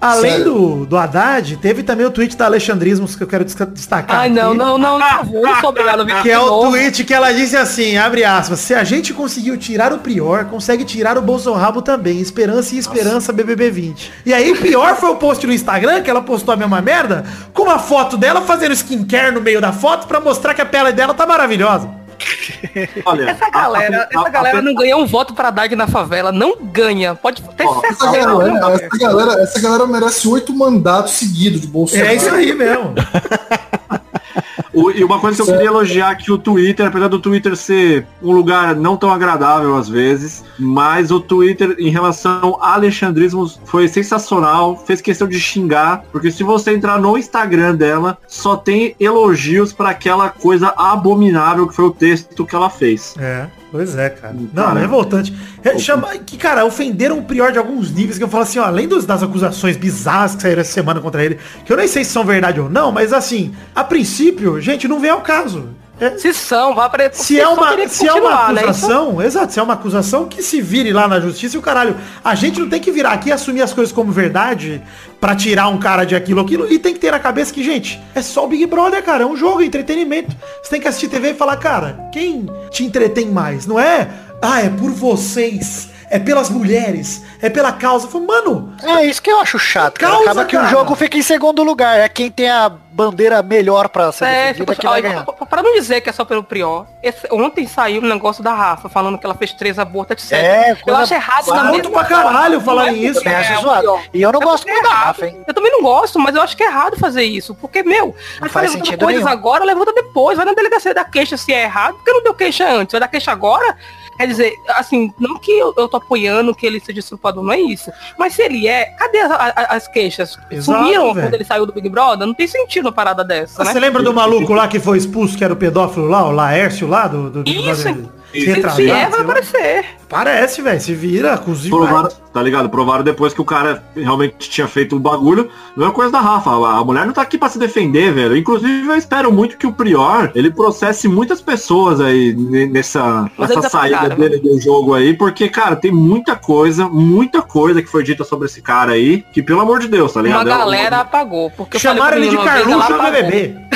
além Sério. do, do Haddad, teve também o tweet da Alexandrismos que eu quero destacar. Ai, não, aqui. não, não, favor, não sou obrigado a ver Que é o novo. tweet que ela disse assim, abre aspas, se a gente conseguiu tirar o Prior, consegue tirar o Bolsonaro também, esperança e esperança BBB 20. E aí pior foi o post no Instagram, que ela postou a mesma merda, com uma foto dela fazendo skincare no meio da foto pra mostrar que a pele dela tá maravilhosa. Olha, Essa galera, a- a- essa galera a- não ganha um voto pra Haddad na favela. Não ganha. Pode ter Ó, Essa galera, não, essa, galera, essa galera merece oito mandatos seguidos de Bolsonaro. É isso aí mesmo. O- e uma coisa que eu queria elogiar que o Twitter, apesar do Twitter ser um lugar não tão agradável às vezes, mas o Twitter em relação a alexandrismo foi sensacional, fez questão de xingar, porque se você entrar no Instagram dela, só tem elogios para aquela coisa abominável que foi o texto que ela fez. É, pois é, cara. Não, é revoltante. Chama, que, cara, ofenderam o Prior de alguns níveis que eu falo assim, ó, além dos- das acusações bizarras que saíram essa semana contra ele, que eu nem sei se são verdade ou não, mas assim, a princípio, gente, não vem ao caso. É, Se são, vai pra se é uma, se é uma né? Acusação, exato, se é uma acusação, que se vire lá na justiça e o caralho. A gente não tem que virar aqui e assumir as coisas como verdade pra tirar um cara de aquilo, aquilo, e tem que ter na cabeça que, gente, é só o Big Brother, cara, é um jogo, é entretenimento. Você tem que assistir TV e falar, cara, quem te entretém mais? Não é, ah, é por vocês, é pelas mulheres, é pela causa. Eu falo, Mano, É isso que eu acho chato. cara. Causa, Acaba que cara. o jogo fica em segundo lugar. É quem tem a bandeira melhor pra ser É, tipo, que vai ó, ganhar. pra não dizer que é só pelo Prior, esse- ontem saiu um negócio da Rafa falando que ela fez três abortos, etc. É, eu acho errado na muito pra caralho falarem isso. Também acho É, zoado. E eu não É gosto muito é da. Rafa, hein? Eu também não gosto, mas eu acho que é errado fazer isso. Porque, meu, aí tá faz sentido coisas nenhum. agora, levanta depois, vai na delegacia da queixa se é errado, porque não deu queixa antes, vai dar queixa agora. Quer dizer, assim, não que eu, eu tô apoiando que ele seja estrupador, não é isso. Mas se ele é, cadê as, a- as queixas? Exato, Sumiram velho. quando ele saiu do Big Brother? Não tem sentido uma parada dessa, né? Você lembra do maluco lá que foi expulso, que era o pedófilo lá, o Laércio lá, do, do Big Isso, Brother? Se, Retratado, se é, vai aparecer. Parece, velho. Se vira, cozinha. Provaram, tá ligado? Provaram depois que o cara realmente tinha feito o bagulho. Não é coisa da Rafa. A a mulher não tá aqui pra se defender, velho. Inclusive, eu espero muito que o Prior, ele processe muitas pessoas aí ne- nessa, Mas nessa eles saída apagaram, dele do jogo aí. Porque, cara, tem muita coisa, muita coisa que foi dita sobre esse cara aí. Que, pelo amor de Deus, tá ligado? Uma É galera apagou. Porque eu Chamaram falei ele de uma Carluxo no apagou. BBB.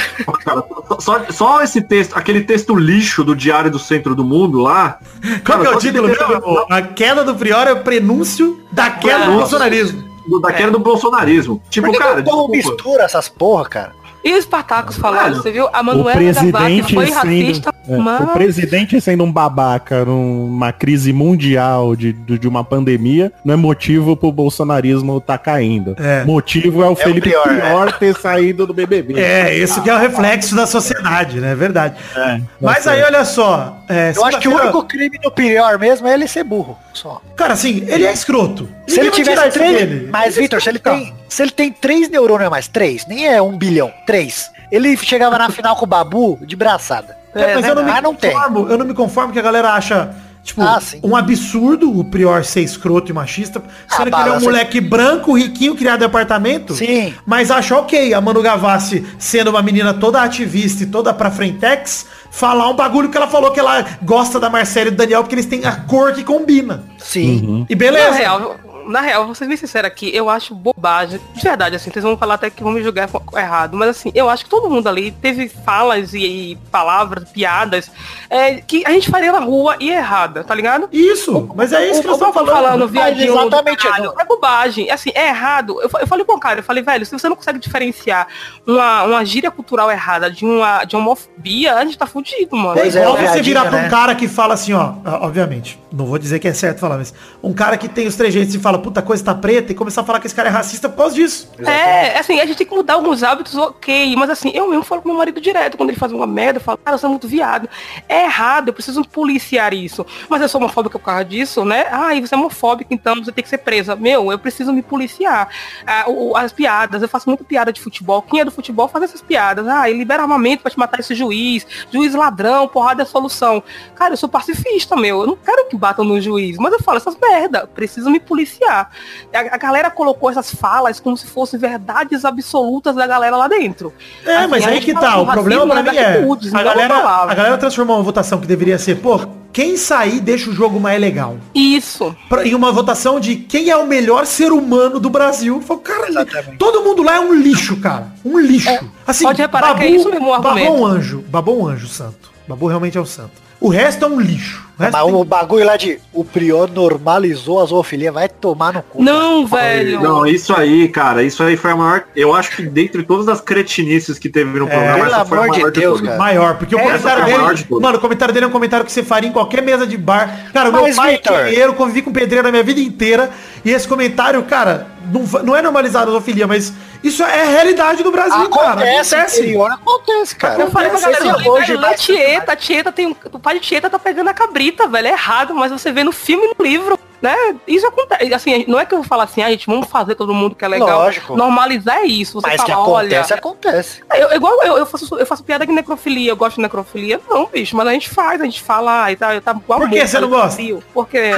Cara, só, só esse texto, aquele texto lixo do Diário do Centro do Mundo lá. Qual que é o título mesmo? A queda do Prior é o prenúncio da queda do bolsonarismo. Do- Da queda do bolsonarismo. Tipo, Por que cara, que o mistura essas porra, cara? E os patacos falaram, você viu? A Manuela presidente Gavassi foi sendo, racista, é, mas... o presidente sendo um babaca numa crise mundial de, de de uma pandemia não é motivo pro bolsonarismo tá caindo. É. Motivo é o Felipe pior, Prior, ter saído do BBB. É, esse que é o reflexo da sociedade, né? É verdade. É, Mas aí, olha só. é, Eu acho que o único crime do pior mesmo é ele ser burro. Só. Cara, assim, ele é escroto. Se ele tivesse três. dele. Mas, é Vitor, se ele escroto. tem. Se ele tem três neurônios a mais, três, nem é um bilhão, três. Ele chegava na final com o Babu de braçada. É, mas eu não me Mas não tem. conformo, eu não me conformo que a galera acha, tipo, Ah, um absurdo o Prior ser escroto e machista, sendo que ele é um moleque branco, riquinho, criado em apartamento. Sim. Mas acha ok a Manu Gavassi, sendo uma menina toda ativista e toda pra frentex, falar um bagulho que ela falou que ela gosta da Marcela e do Daniel porque eles têm a cor que combina. Sim. E Na beleza. real, na real, vou ser bem sincero aqui, eu acho bobagem. De verdade, assim, vocês vão falar até que vão me julgar errado, mas assim, eu acho que todo mundo ali teve falas e, e palavras, piadas, é, que a gente faria na rua e é errada, tá ligado? Isso, mas é isso que o, eu o estou povo falando. falando viadinho do exatamente, caralho, não. é bobagem, assim, é errado. Eu, eu falei pro cara, eu falei, velho, se você não consegue diferenciar uma, uma gíria cultural errada de uma de homofobia, a gente tá fudido, mano. É Pois é, igual o você virar pra um né? cara que fala assim, ó, obviamente, não vou dizer que é certo falar, mas um cara que tem os trejeitos e fala, puta, a coisa tá preta, e começar a falar que esse cara é racista por causa disso. É, assim, a gente tem que mudar alguns hábitos, ok. Mas assim, eu mesmo falo com meu marido direto, quando ele faz uma merda, eu falo, cara, você é muito viado. É errado, eu preciso policiar isso. Mas eu sou homofóbica por causa disso, né? Ai, você é homofóbica, então você tem que ser presa. Meu, eu preciso me policiar. Ah, as piadas, eu faço muita piada de futebol. Quem é do futebol faz essas piadas. Ah, ele libera armamento pra te matar esse juiz. Juiz ladrão, porrada é a solução. Cara, eu sou pacifista, meu. Eu não quero que batam no juiz. Mas eu falo essas merda. Preciso me policiar. A, a galera colocou essas falas como se fossem verdades absolutas da galera lá dentro. É, Assim, mas aí que tá, o problema pra mim é, a na galera, a galera transformou uma votação que deveria ser, pô, quem sair deixa o jogo mais legal. Isso. Pra- em uma votação de quem é o melhor ser humano do Brasil. Falei, cara, todo mundo lá é um lixo, cara. Um lixo. assim, pode reparar que é isso mesmo o Babou argumento. um anjo. Babou um anjo santo. Babu realmente é o santo. O resto é um lixo. O Mas tem- o bagulho lá de o Prior normalizou a zoofilia, vai tomar no cu. Não, velho. Não, isso aí, cara, isso aí foi a maior. Eu acho que dentre todas as cretinices que teve no programa, pelo essa foi a amor de maior Deus, todas. cara. Maior, porque o É, comentário a maior de dele. todas. Mano, o comentário dele é um comentário que você faria em qualquer mesa de bar. Cara, o meu Mas, pai Victor- é pedreiro, convivi com pedreiro a minha vida inteira. E esse comentário, cara, não, não é normalizado a zoofilia, mas isso é a realidade do Brasil, cara. Acontece, interior acontece, cara. Eu falei pra Acontece galera, hoje, velho, lá Tieta, a Tieta tem um, o pai de Tieta tá pegando a cabrita, velho, é errado, mas você vê no filme e no livro, né? Isso acontece, assim, não é que eu vou falar assim, ah, gente, vamos fazer todo mundo que é legal. Lógico. Normalizar é isso, você Mas que fala, olha, acontece, acontece. eu, igual eu, eu faço, eu faço piada de necrofilia, eu gosto de necrofilia, não, bicho, mas a gente faz, a gente fala, e tá, tá Por que você não gosta? Porque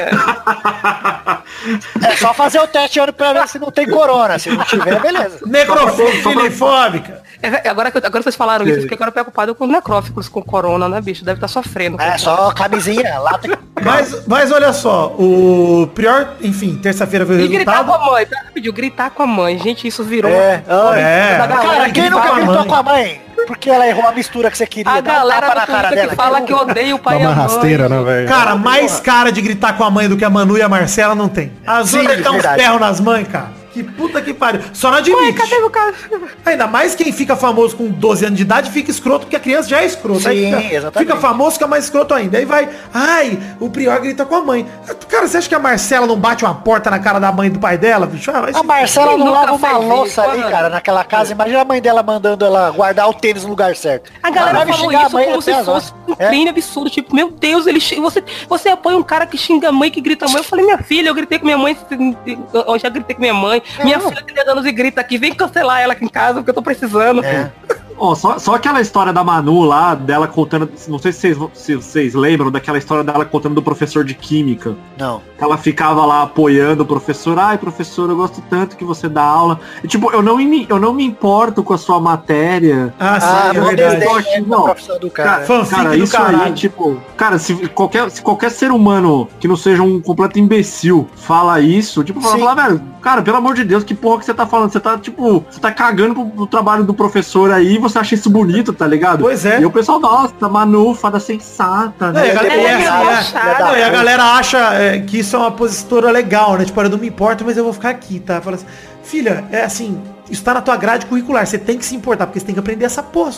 É só fazer o teste ano pra ver se não tem corona. Se não tiver, beleza. Necrofilifóbica. é, agora que eu- agora vocês falaram isso, eu fiquei agora preocupado com necrófilos com corona, né, bicho? Deve estar sofrendo. É só camisinha, lata. Mas, mas olha só, o pior, enfim, terça-feira veio o E gritar resultado. com a mãe, pediu, gritar com a mãe. Gente, isso virou. É. É. Galera Cara, que quem nunca fala- gritou com a mãe? Porque ela errou a mistura que você queria. A um galera do na cara Twitter dela. que fala que odeia o pai e uma mãe. rasteira, né, velho? Cara, mais cara de gritar com a mãe do que a Manu e a Marcela não tem. As outras dá uns ferros nas mães, cara. Que puta que pariu. Só não Mãe, admite. cadê meu cara? Ainda mais quem fica famoso com 12 anos de idade fica escroto, porque a criança já é escrota. Sim, fica, exatamente. fica famoso, fica mais escroto ainda. Aí vai, ai, o Prior grita com a mãe. Cara, você acha que a Marcela não bate uma porta na cara da mãe e do pai dela, bicho? Ah, A Marcela não nunca lava uma louça ali, mano? cara, naquela casa. Imagina a mãe dela mandando ela guardar o tênis no lugar certo. A galera vai falou isso mãe como se fosse um horas. É. crime absurdo. Tipo, meu Deus, ele você, você apoia um cara que xinga a mãe, que grita a mãe. Eu falei, minha filha, eu gritei com minha mãe, eu já gritei com minha mãe. Minha filha tem 10 anos e grita aqui, vem cancelar ela aqui em casa, porque eu tô precisando. É. Ó, só, só aquela história da Manu lá, dela contando. Não sei se vocês, se vocês lembram daquela história dela contando do professor de química. Não. Ela ficava lá apoiando o professor. Ai, professor, eu gosto tanto que você dá aula. E, tipo, eu não, me, eu não me importo com a sua matéria. Ah, sim, Ah, é verdade. É a não. do cara. Cara, Fanfic cara isso caralho. aí, tipo, cara, se qualquer, se qualquer ser humano que não seja um completo imbecil fala isso, tipo, fala, fala, velho, cara, pelo amor de Deus, que porra que você tá falando? Você tá, tipo, você tá cagando pro, pro trabalho do professor aí você acha isso bonito, tá ligado? Pois é. E o pessoal, nossa, Manu, fada sensata, né? a galera, É, é, é, não, e a galera acha é, que isso é uma postura legal, né? Tipo, eu não me importo, mas eu vou ficar aqui, tá? Fala assim, filha, é assim, isso tá na tua grade curricular. Você tem que se importar, porque você tem que aprender essa porra.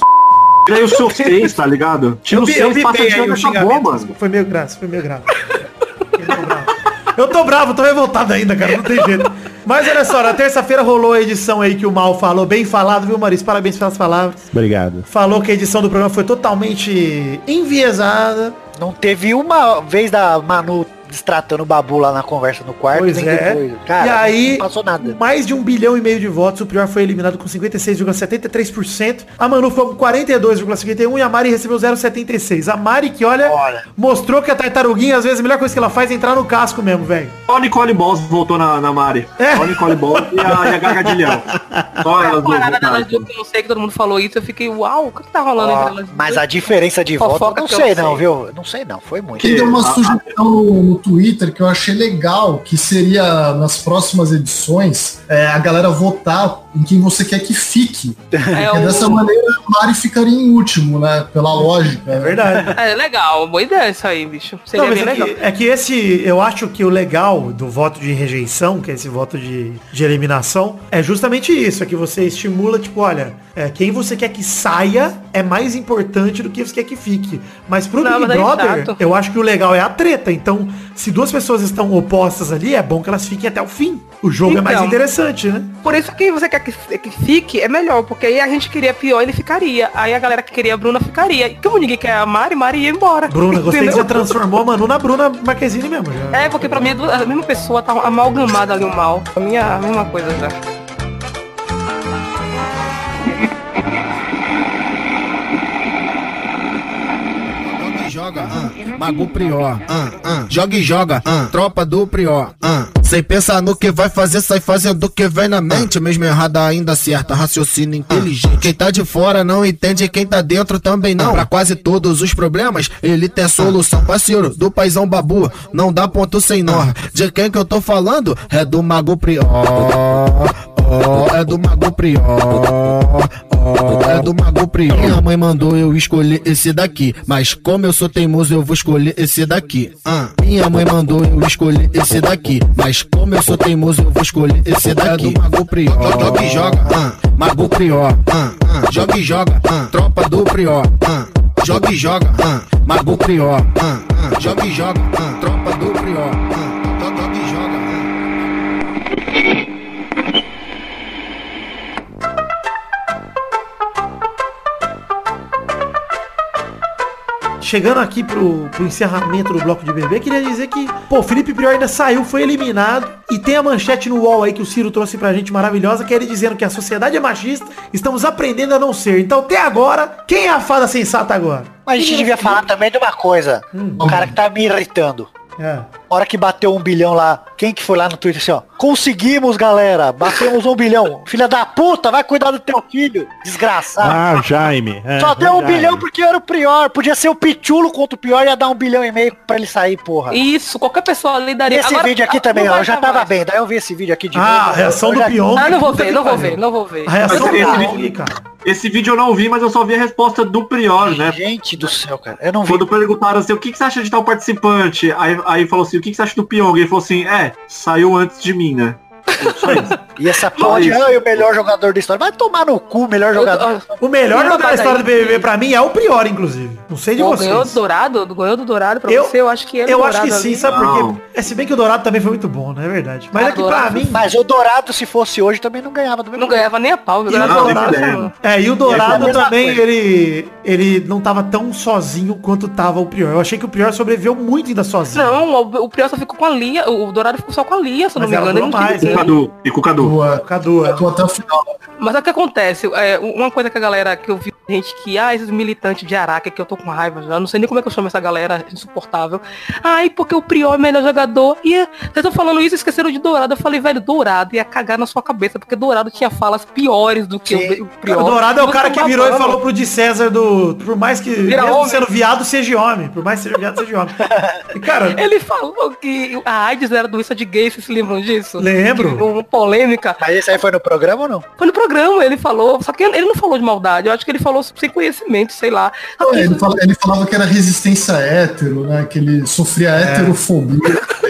Tirei o seu 6, tá ligado? Tira o 6 e passa aí essa xingamento, bomba. Foi meio graça, foi meio grave. Eu tô bravo. Eu tô bravo, tô revoltado ainda, cara, não tem jeito. Mas olha só, na terça-feira rolou a edição aí que o Mal falou, bem falado, viu, Maurício? Parabéns pelas palavras. Obrigado. Falou que a edição do programa foi totalmente enviesada. Não teve uma vez da Manu destratando o Babu lá na conversa no quarto, Pois é. depois. Cara, e aí, não passou nada. mais de um bilhão e meio de votos, o Prior foi eliminado com 56,73%. A Manu foi com 42,51% e a Mari recebeu 0,76%. A Mari que, olha, Olha. mostrou que a tartaruguinha, às vezes, a melhor coisa que ela faz é entrar no casco mesmo, velho. Só a Nicole Balls voltou na, na Mari. É. Só a Nicole Balls e a, e a Gaga de Leão. Só elas duas eu não sei que todo mundo falou isso, eu fiquei, uau, o que tá rolando Ó, entre elas mas a diferença de voto, não eu sei não sei. viu? Não sei não, foi muito. Quem deu uma a- sugestão no Twitter que eu achei legal, que seria nas próximas edições, é, a galera votar em quem você quer que fique. É, Porque o- dessa maneira a Mari ficaria em último, né? Pela lógica. É verdade. É legal, boa ideia isso aí, bicho. Seria Não, mas bem é, legal. que, é que esse, eu acho que o legal do voto de rejeição, que é esse voto de, de eliminação, é justamente isso, é que você estimula, tipo, olha, é, quem você quer que saia é mais importante do que você quer que fique. Mas pro Não, Big mas é Brother, chato. eu acho que o legal é a treta. Então, se duas pessoas estão opostas ali, é bom que elas fiquem até o fim. O jogo é mais Então. interessante, né? Por isso que você quer que, que fique, é melhor, porque aí a gente queria pior, ele ficaria. Aí a galera que queria a Bruna ficaria. E como ninguém quer a Mari, Mari ia embora. Bruna, gostei que você transformou a Manu na Bruna Marquezine mesmo. Já. É, porque pra mim é a mesma pessoa tá amalgamada ali o mal. Pra mim é a mesma coisa já. Joga joga, ah, Mago Prior, ah, ah, joga e joga, ah, tropa do Prior, ah. Sem pensar no que vai fazer, sai fazendo o que vem na mente. Mesmo errada ainda acerta, raciocínio inteligente. Quem tá de fora não entende, quem tá dentro também não. Pra quase todos os problemas, ele tem solução. Parceiro do paizão babu, não dá ponto sem nó. De quem que eu tô falando? É do Mago Prior. É do Mago Prior. É do Mago. Minha mãe mandou eu escolher esse daqui. Mas como eu sou teimoso, eu vou escolher esse daqui. Ah, minha mãe mandou eu escolher esse daqui. Mas como eu sou teimoso, eu vou escolher esse daqui. É do Mago. Joga e joga. Ah, Mago Prior. Ah, ah, joga e joga. Ah, tropa do Prior. Ah, joga e joga. Ah, Mago. Ah, ah, joga e joga. Ah, tropa do. Ah, Chegando aqui pro, pro encerramento do bloco de BB, queria dizer que, pô, Felipe Prior ainda saiu, foi eliminado. E tem a manchete no UOL aí que o Ciro trouxe pra gente maravilhosa, que é ele dizendo que a sociedade é machista, estamos aprendendo a não ser. Então, até agora, quem é a fada sensata agora? Mas a gente devia falar também de uma coisa. Hum. O cara que tá me irritando. É. A hora que bateu um bilhão lá, quem que foi lá no Twitter assim, ó? Conseguimos, galera! Batemos um bilhão. Filha da puta, vai cuidar do teu filho, desgraçado. Ah, Jaime. é, Só deu um Jaime. bilhão porque eu era o Prior. Podia ser o Pichulo contra o Pior e ia dar um bilhão e meio pra ele sair, porra. Isso, qualquer pessoa ali daria. Esse Agora, vídeo aqui ah, também, ó, eu já tava mais. bem. Daí eu vi esse vídeo aqui de Ah, novo. a reação do já- Pyong. Ah, não vou ver, não vou ver, não vou ver. A reação do esse Pyong, vídeo- cara. Esse vídeo eu não vi, mas eu só vi a resposta do Prior, né? Gente do céu, cara. Eu não vi. Quando perguntaram assim, o que, que você acha de tal participante? Aí, aí falou assim, o que, que você acha do Pyong? Ele falou assim, é, saiu antes de mim, né? E essa porra de, isso. ai, o melhor jogador da história. Vai tomar no cu, melhor jogador. O melhor Não, jogador da história do BBB pra mim é o Prior, inclusive. Não sei de Pô, ganhou do vocês. Dourado, ganhou do Dourado pra Eu- você, eu acho que ele Eu Dourado acho que sim, ali- sabe por Não. quê? É, se bem que o Dourado também foi muito bom, né? É verdade. Mas Ah, é que pra mim... Mas o Dourado, se fosse hoje, também não ganhava Não ganhava nem a pau? E o Dourado Não, Dourado. É, e o É Dourado também, coisa. ele, ele não tava tão sozinho quanto tava o Prior. Eu achei que o Prior sobreviveu muito ainda sozinho. Não, o, o Prior só ficou com a Lia, o Dourado ficou só com a Lia, se eu não Mas me engano. Ele não mais, E com o. Cadu. E com o Cadu. O Cadu, é. até o final. Mas o que acontece? É, uma coisa que a galera que eu vi gente que, ah, esses militantes de Araca, que eu tô com raiva já, não sei nem como é que eu chamo essa galera insuportável. Ai, porque o Prior é o melhor jogador. E vocês estão falando isso e esqueceram de Dourado. Eu falei, velho, Dourado ia cagar na sua cabeça, porque Dourado tinha falas piores do que Sim. o, Prior. O Dourado é o cara que tá virou e falou pro de César do. Por mais que. Vira mesmo homem. sendo viado, seja homem. Por mais que seja viado, seja homem. E, cara, Ele falou que a AIDS era doença de gay, vocês se lembram disso? Lembro. Que Uma polêmica. Mas esse aí foi no programa ou não? Foi no programa, ele falou, só que ele não falou de maldade, eu acho que ele falou sem conhecimento, sei lá. É, isso- Ele, fala- ele falava que era resistência hétero, né? Que ele sofria É. heterofobia.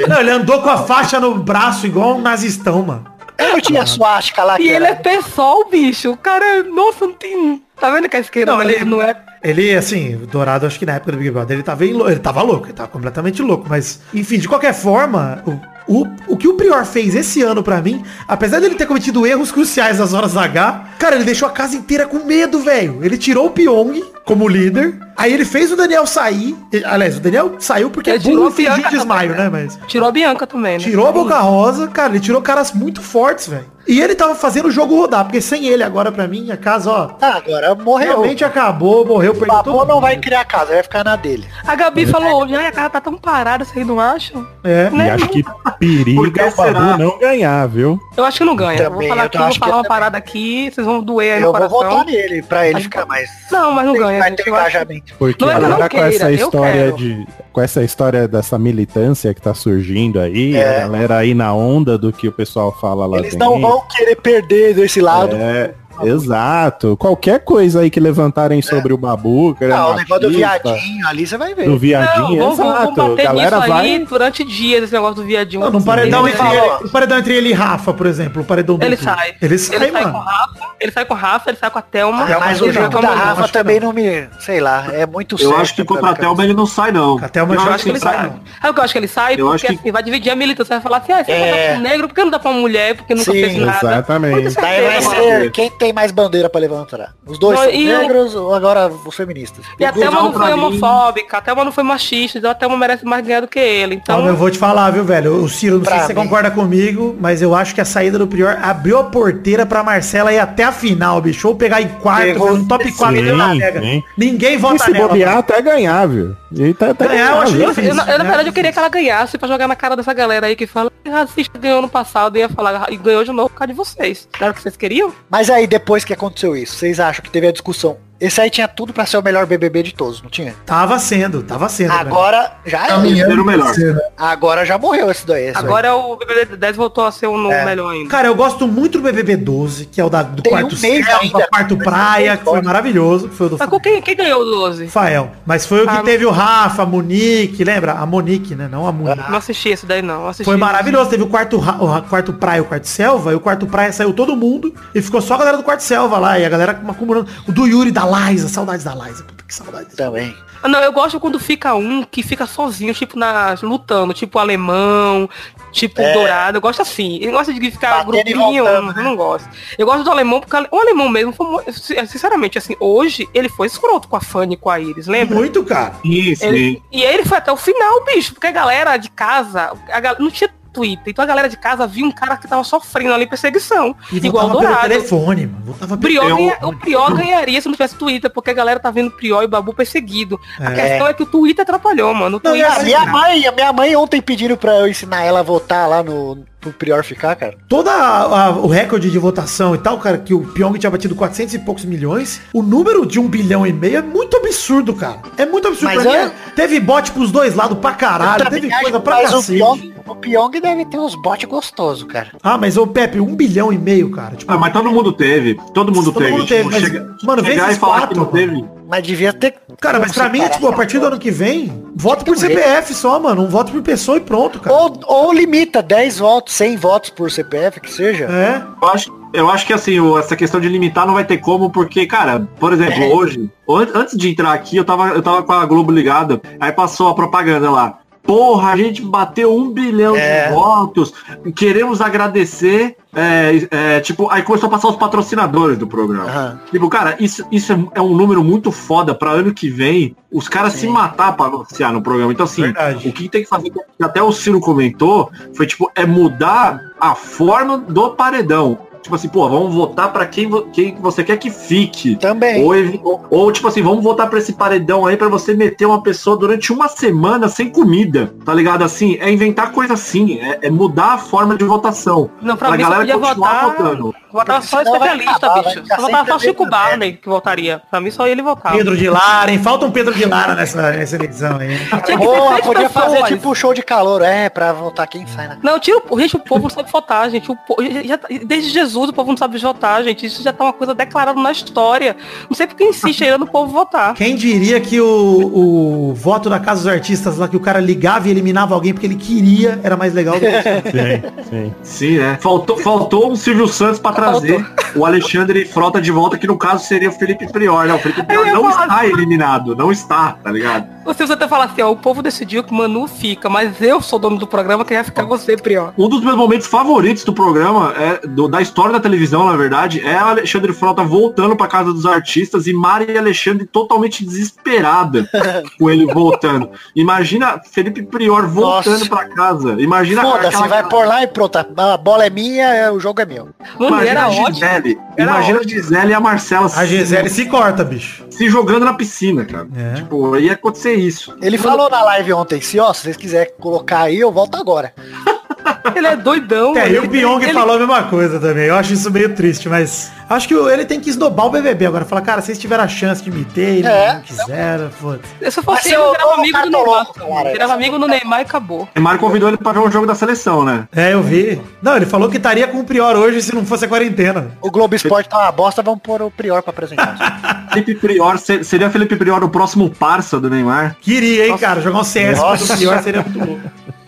não, ele andou com a faixa no braço igual um nazistão, mano. Eu não tinha suástica lá. E ele é pessoal, bicho. O cara, é- nossa, não tem. Tá vendo que a esquerda Não, não, ele- não é. Ele, assim, Dourado, acho que na época do Big Brother, ele tava, em ele tava louco, ele tava completamente louco. Mas, enfim, de qualquer forma, o, o, o que o Prior fez esse ano pra mim, apesar dele ter cometido erros cruciais nas horas H, cara, ele deixou a casa inteira com medo, velho. Ele tirou o Pyong como líder, aí ele fez o Daniel sair. Aliás, o Daniel saiu porque Ele é tirou burro fingiu desmaio, também, né? né? Mas Tirou a Bianca também, né? tirou a Boca Rosa, cara, ele tirou caras muito fortes, velho. E ele tava fazendo o jogo rodar, porque sem ele agora, pra mim, a casa, ó, Ah, agora morreu. realmente acabou, morreu, O perdeu Babô todo não vai criar casa, vai ficar na dele. A Gabi falou hoje, ai, a casa tá tão parada, vocês não acham? É. E Né? acho que periga que o Babu não ganhar, viu? Eu acho que não ganha. Também, vou falar eu aqui, vou acho que falar uma também. parada aqui, vocês vão doer aí Eu no vou coração. votar nele, pra ele Aí- ficar mais... Não, mas não ganha. Vai ter eu acho- engajamento. Porque Não é eu não agora com essa eu história de. Com essa história dessa militância que tá surgindo aí, É. a galera aí na onda do que o pessoal fala lá Eles dentro. não vão querer perder desse lado. É, exato. Qualquer coisa aí que levantarem sobre o Babu, ele é Não, o negócio do viadinho ali você vai ver. do viadinho, Não, vamos, vamos exato. bater galera nisso vai. aí durante dias, esse negócio do viadinho. Não, num paredão, ele, entre ele, um paredão entre ele e Rafa, por exemplo, o paredão ele sai. Ele sai, ele sai com mano. o Rafa, ele sai com o Rafa, ele sai com a Thelma. Ah, mas o não, jogo não, da não, Rafa também não. não me... Sei lá, é muito Eu acho que contra a Thelma ele não sai, não. A Thelma eu acho que ele sai, não. Sabe o que eu acho que ele sai? Eu porque acho que- assim, vai dividir a militância. Vai falar assim, ah, você É. vai dar pra um negro, por que não dá pra uma mulher? Porque nunca Sim, fez nada. exatamente. Quem tem mais bandeira pra levantar. Os dois Não, são e negros, ou agora os feministas. E a Thelma não pra foi mim- homofóbica, a Thelma não foi machista, então a Thelma merece mais ganhar do que ele. Então, eu vou te falar, viu, velho? O Ciro, não sei Pra se você mim. concorda comigo, mas eu acho que a saída do Prior abriu a porteira pra Marcela ir até a final, bicho. Ou pegar em quarto, no top 4 Sim. Ninguém E vota se nela. bobear mano. até ganhar, viu? E tá, até Ganhar, eu acho eu, difícil, eu, na- eu, na né? verdade, eu queria que ela ganhasse pra jogar na cara dessa galera aí que fala que racista ganhou no passado e ia falar e ganhou de novo por causa de vocês. Era o que vocês queriam? Mas aí, depois que aconteceu isso, vocês acham que teve a discussão? Esse aí tinha tudo pra ser o melhor BBB de todos, não tinha? Tava sendo, tava sendo. velho. Agora já é. Caminhando Era o melhor. né? Agora já morreu esse daí. esse Agora o BBB 10 voltou a ser o novo É. melhor ainda. Cara, eu gosto muito do BBB 12, que é o da, do Tem quarto um selva, ainda. quarto praia, que foi maravilhoso, que foi o do Mas com quem, quem ganhou o 12? Fael. Mas foi o que Ah, teve o Rafa, a Monique, lembra? A Monique, né? Não a Monique. Não assisti esse daí não. Assisti Foi maravilhoso. Teve o quarto, o quarto praia e o quarto selva. E o quarto praia saiu todo mundo. E ficou só a galera do quarto selva lá. E a galera acumulando. O do Yuri da Liza. Saudades da Liza. Puta que saudade. Também. Ah, Não, eu gosto quando fica um que fica sozinho, tipo, na, lutando, tipo alemão, tipo o dourado. Eu gosto assim. Eu gosto de ficar É. Batendo grupinho, voltando, eu não gosto. Eu gosto do alemão porque o alemão mesmo foi mu- sinceramente, assim, hoje ele foi escroto com a Fanny e com a Iris, lembra? Muito, cara. Sim. Ele- e ele foi até o final, bicho, porque a galera de casa, a gal- não tinha Twitter, então a galera de casa viu um cara que tava sofrendo ali perseguição, E igual pelo Dourado. telefone, mano. Voltava pelo Prior Eu- ganha- o Prior ganharia se não tivesse Twitter, porque a galera tá vendo Prior e Babu perseguido. A É. questão é que o Twitter atrapalhou, mano. O Não, e Twitter a minha mãe, a minha mãe ontem pediram pra eu ensinar ela a votar lá no pro Prior ficar, cara. Toda a- a- o recorde de votação e tal, cara, que o Pyong tinha batido 400 e poucos milhões, o número de um bilhão e meio é muito absurdo, cara. É muito absurdo. Mas Pra mim, é- é- teve bot pros dois lados pra caralho, teve coisa pra o cacete. Pyong, o Pyong deve ter uns bots gostosos, cara. Ah, mas ô Pepe, um bilhão e meio, cara. Tipo, Ah, mas todo mundo teve. Todo mundo Todo teve. mundo teve, Tipo, mas, chega- mano, chegar vezes e falar quatro, que não mano. teve. Mas devia ter. Cara, mas pra mim, tipo, a essa partir do ano que vem, voto por um jeito. CPF só, mano. Um voto por pessoa e pronto, cara. Ou, ou limita 10 votos, 100 votos por CPF, que seja. É. Eu acho, eu acho que assim, essa questão de limitar não vai ter como, porque, cara, por exemplo, É. hoje, an- antes de entrar aqui, eu tava, eu tava com a Globo ligada, aí passou a propaganda lá. Porra, a gente bateu um bilhão É. de votos, queremos agradecer. é, é, tipo, aí começou a passar os patrocinadores do programa. Aham. Tipo, cara, isso, isso é, é um número muito foda pra ano que vem os caras se Sim. matar pra anunciar no programa. Então, assim, Verdade. o que tem que fazer, que até o Ciro comentou, foi tipo, é mudar a forma do paredão. Tipo assim, pô, vamos votar pra quem, vo- quem você quer que fique. Também. Ou, ou, ou, tipo assim, vamos votar pra esse paredão aí pra você meter uma pessoa durante uma semana sem comida. Tá ligado? Assim, é inventar coisa assim, é, é mudar a forma de votação. Não, pra Pra mim só galera podia continuar votar votando. Votava só especialista, acabar, bicho. votava sempre só Chico Barney que votaria. Pra mim só ele votava. Pedro de Lara, hein? Falta um Pedro de Lara nessa, nessa eleição aí. Tinha Boa, podia fazer pessoas. tipo show de calor, é, pra votar quem sai na. Não, tira o. Gente, o povo não sabe votar, gente. O povo, já- já- desde Jesus o povo não sabe votar, gente. Isso já tá uma coisa declarada na história. Não sei porque insiste ainda no povo votar. Quem diria que o, o voto da Casa dos Artistas lá, que o cara ligava e eliminava alguém porque ele queria, era mais legal do que Sim, sim. Sim, né? Faltou, faltou o Silvio Santos pra trazer o Alexandre Frota de volta, que no caso seria o Felipe Prior, né? O Felipe Prior não falar está eliminado, não está, tá ligado? Você você até falar assim, ó, o povo decidiu que Manu fica, mas eu sou dono do programa, que ia ficar você, Prior. Um dos meus momentos favoritos do programa, é, do- da história da televisão, na verdade, é a Alexandre Frota voltando pra casa dos artistas e Mari Alexandre totalmente desesperada com ele voltando. Imagina Felipe Prior voltando pra casa. Imagina Foda-se, aquela- vai por lá e pronto. A bola é minha, é- o jogo é meu. Mano, Imagina era a. Gisele. Imagina ótimo. a Gisele e a Marcela A Gisele se corta, bicho. se jogando na piscina, cara. É. Tipo, ia acontecer isso. Ele falou na live ontem, se ó, se vocês quiserem colocar aí, eu volto agora. Ele é doidão. É, e o Pyong ele- falou a mesma coisa também. Eu acho isso meio triste, mas acho que ele tem que esnobar o BBB agora. Falar, cara, vocês tiveram a chance de me ter, É. não quiseram, foda-se. Se eu fosse eu eu, virava um amigo do Neymar. cara. Virava amigo do Neymar e acabou. O Mário convidou ele pra ver um jogo da seleção, né? É, eu vi. Não, ele falou que estaria com o Prior hoje se não fosse a quarentena. O Globo Esporte tá uma bosta, vamos pôr o Prior pra apresentar. Felipe Prior, se- seria Felipe Prior o próximo parça do Neymar? Queria, hein, cara, jogar um CS Nossa. contra o Prior seria muito louco.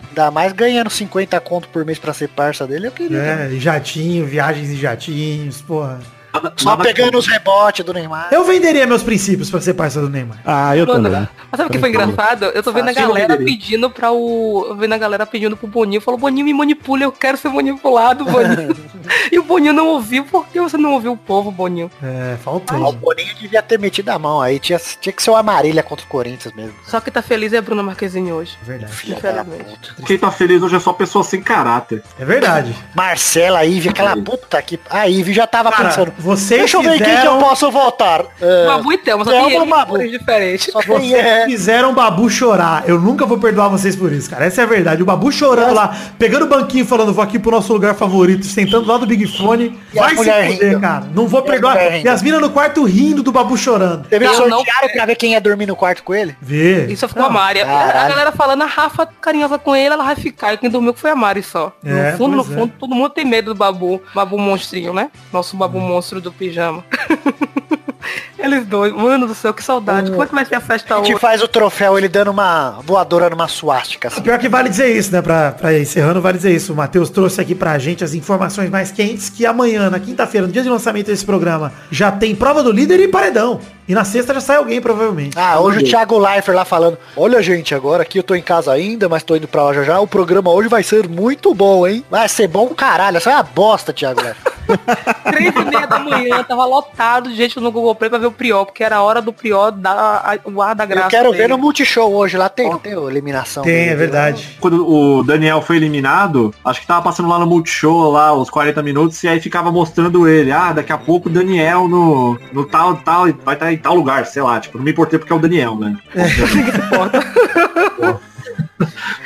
Ainda mais ganhando 50 conto por mês pra ser parça dele, eu queria. É, e jatinho, viagens em jatinhos, porra. Nada- Só nada pegando os rebotes do Neymar. Eu venderia meus princípios pra ser parceiro do Neymar. Ah, eu Mano, também. Mas sabe o que foi engraçado? Eu tô vendo a Fácil, galera pedindo pra o. Eu vendo a galera pedindo pro Boninho. Falou, Boninho me manipula, eu quero ser manipulado, Boninho. e o Boninho não ouviu. Por que você não ouviu o povo, Boninho? É, Ah, o faltou. Boninho devia ter metido a mão aí. Tinha, tinha que ser o Amarília contra o Corinthians mesmo. Só que tá feliz é a Bruna Marquezine hoje. Verdade. Infelizmente. Quem tá feliz hoje é só pessoa sem caráter. É verdade. Marcela, Ivy, aquela puta que. A Ivy já tava Cara, pensando. Vocês Deixa eu ver quem que fizeram- eu posso votar. É, Babu e Thelma, só Thelma tem Babu? cores diferentes. só Vocês é, fizeram o Babu chorar. Eu nunca vou perdoar vocês por isso, cara. Essa é a verdade. O Babu chorando lá, pegando o banquinho falando, vou aqui pro nosso lugar favorito, sentando lá do Big Fone. E Vai se fuder, rindo. cara. Não vou E perdoar. E as minas no quarto rindo do Babu chorando. Teve Eu não- sortearam pra ver quem ia dormir no quarto com ele? Vê. Isso ficou Não, a Mari. A caralho. galera falando, a Rafa carinhosa com ele, ela vai ficar. E quem dormiu foi a Mari só. É, no fundo, no é. fundo, todo mundo tem medo do Babu. Babu monstrinho, né? Nosso Babu monstro do pijama. Eles dois, mano do céu, que saudade. Como é que vai ser a festa A gente hoje? faz o troféu ele dando uma voadora numa suástica. Assim. Pior que vale dizer isso, né? Pra, pra ir encerrando, vale dizer isso. O Matheus trouxe aqui pra gente as informações mais quentes que amanhã, na quinta-feira, no dia de lançamento desse programa, já tem prova do líder e paredão. E na sexta já sai alguém, provavelmente. Ah, hoje o Thiago Leifert lá falando, olha gente, agora aqui eu tô em casa ainda, mas tô indo pra lá já já, o programa hoje vai ser muito bom, hein? Vai ser bom caralho, essa é uma bosta, Thiago Leifert. Três e meia da manhã, tava lotado de gente no Google Play pra ver o Prior, porque era a hora do Prior dar a- o ar da graça. Eu quero dele. ver no Multishow hoje, lá tem, tem a eliminação. Tem, dele, é verdade. Quando o Daniel foi eliminado, acho que tava passando lá no Multishow, lá, os 40 minutos, e aí ficava mostrando ele. Ah, daqui a pouco o Daniel no, no tal, tal, vai estar em tal lugar, sei lá, tipo, não me importei porque é o Daniel, né?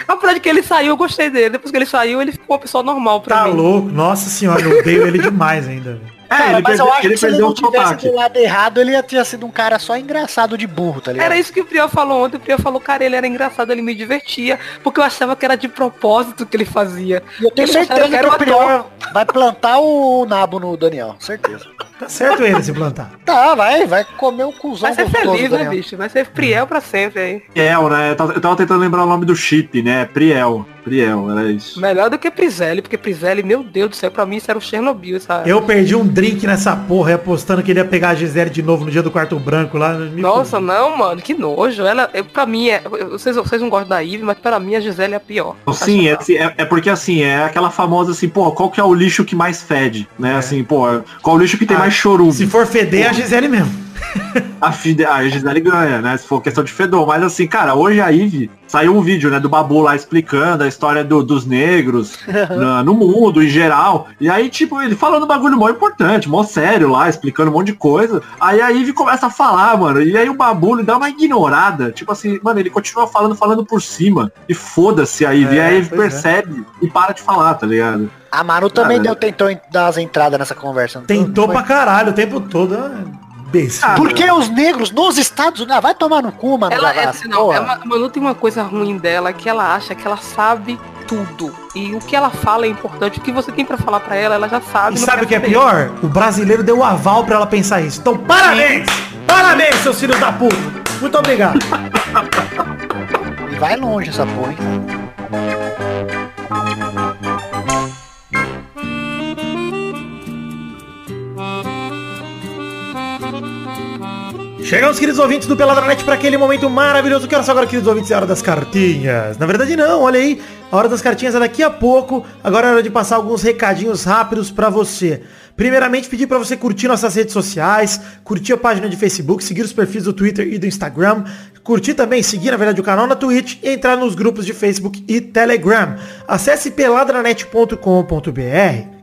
Apesar de que ele saiu, eu gostei dele. Depois que ele saiu, ele ficou uma pessoa normal pra Tá mim. louco. Nossa senhora, eu odeio ele demais ainda. É, Cara, ele mas perdeu, eu acho ele que se ele não tivesse do lado errado, ele ia ter sido um cara só engraçado de burro, tá ligado? Era isso que o Prior falou ontem. O Prior falou, cara, ele era engraçado, ele me divertia. Porque eu achava que era de propósito que ele fazia. E eu tenho Ele certeza que era o Prior vai plantar o nabo no Daniel, certeza. Tá certo ele se plantar. Tá, vai, vai comer o cuzão Vai ser gostoso, feliz, né, Daniel. bicho? Vai ser Priel pra sempre aí. Priel, né? Eu tava, eu tava tentando lembrar o nome do chip, né? Priel. Priel, era isso. Melhor do que Prizelli, porque Prizelli, meu Deus do céu, pra mim isso era o Chernobyl, sabe? Eu perdi um drink nessa porra, apostando que ele ia pegar a Gisele de novo no dia do quarto branco lá. me Nossa, fudi. não, mano, que nojo. Ela, eu, pra mim, é, eu- vocês, vocês não gostam da Ivy, mas pra mim a Gisele é a pior. Sim, é, assim, é, é porque assim, é aquela famosa assim, pô, qual que é o lixo que mais fede, né? Assim, pô, qual o lixo que tem Ah, mais chorume? Se for feder, é a Gisele mesmo. a, Fide, a Gisele ganha, né? Se for questão de fedor. Mas assim, cara, hoje a Ive saiu um vídeo, né, do Babu lá explicando a história do- dos negros na- no mundo em geral. E aí, tipo, ele falando um bagulho mó importante, mó sério lá, explicando um monte de coisa. Aí a Ive começa a falar, mano. E aí o Babu ele dá uma ignorada. Tipo assim, mano, ele continua falando, falando por cima. E foda-se a Ive. e É, a Ive é. percebe e para de falar, tá ligado? A Manu também deu, tentou en- dar as entradas nessa conversa. Tentou foi? pra caralho o tempo todo. É Besta. Ah, Porque os negros nos Estados Unidos. Ah, vai tomar no cu, mano. Ela é, Gavassi, não, porra. é uma, a Manu tem uma coisa ruim dela que ela acha que ela sabe tudo. E o que ela fala é importante. O que você tem pra falar pra ela, ela já sabe. E sabe o que é pior? O brasileiro deu o aval pra ela pensar isso. Então, parabéns! Parabéns, seus filhos da puta! Muito obrigado. E vai longe essa porra, hein? Chegamos, queridos ouvintes do Peladranet, para aquele momento maravilhoso. Que só agora, queridos ouvintes? É hora das cartinhas. Na verdade, não, olha aí. A hora das cartinhas é daqui a pouco. Agora é hora de passar alguns recadinhos rápidos para você. Primeiramente, pedir para você curtir nossas redes sociais, curtir a página de Facebook, seguir os perfis do Twitter e do Instagram, curtir também, seguir, na verdade, o canal na Twitch e entrar nos grupos de Facebook e Telegram. Acesse peladranet.com.br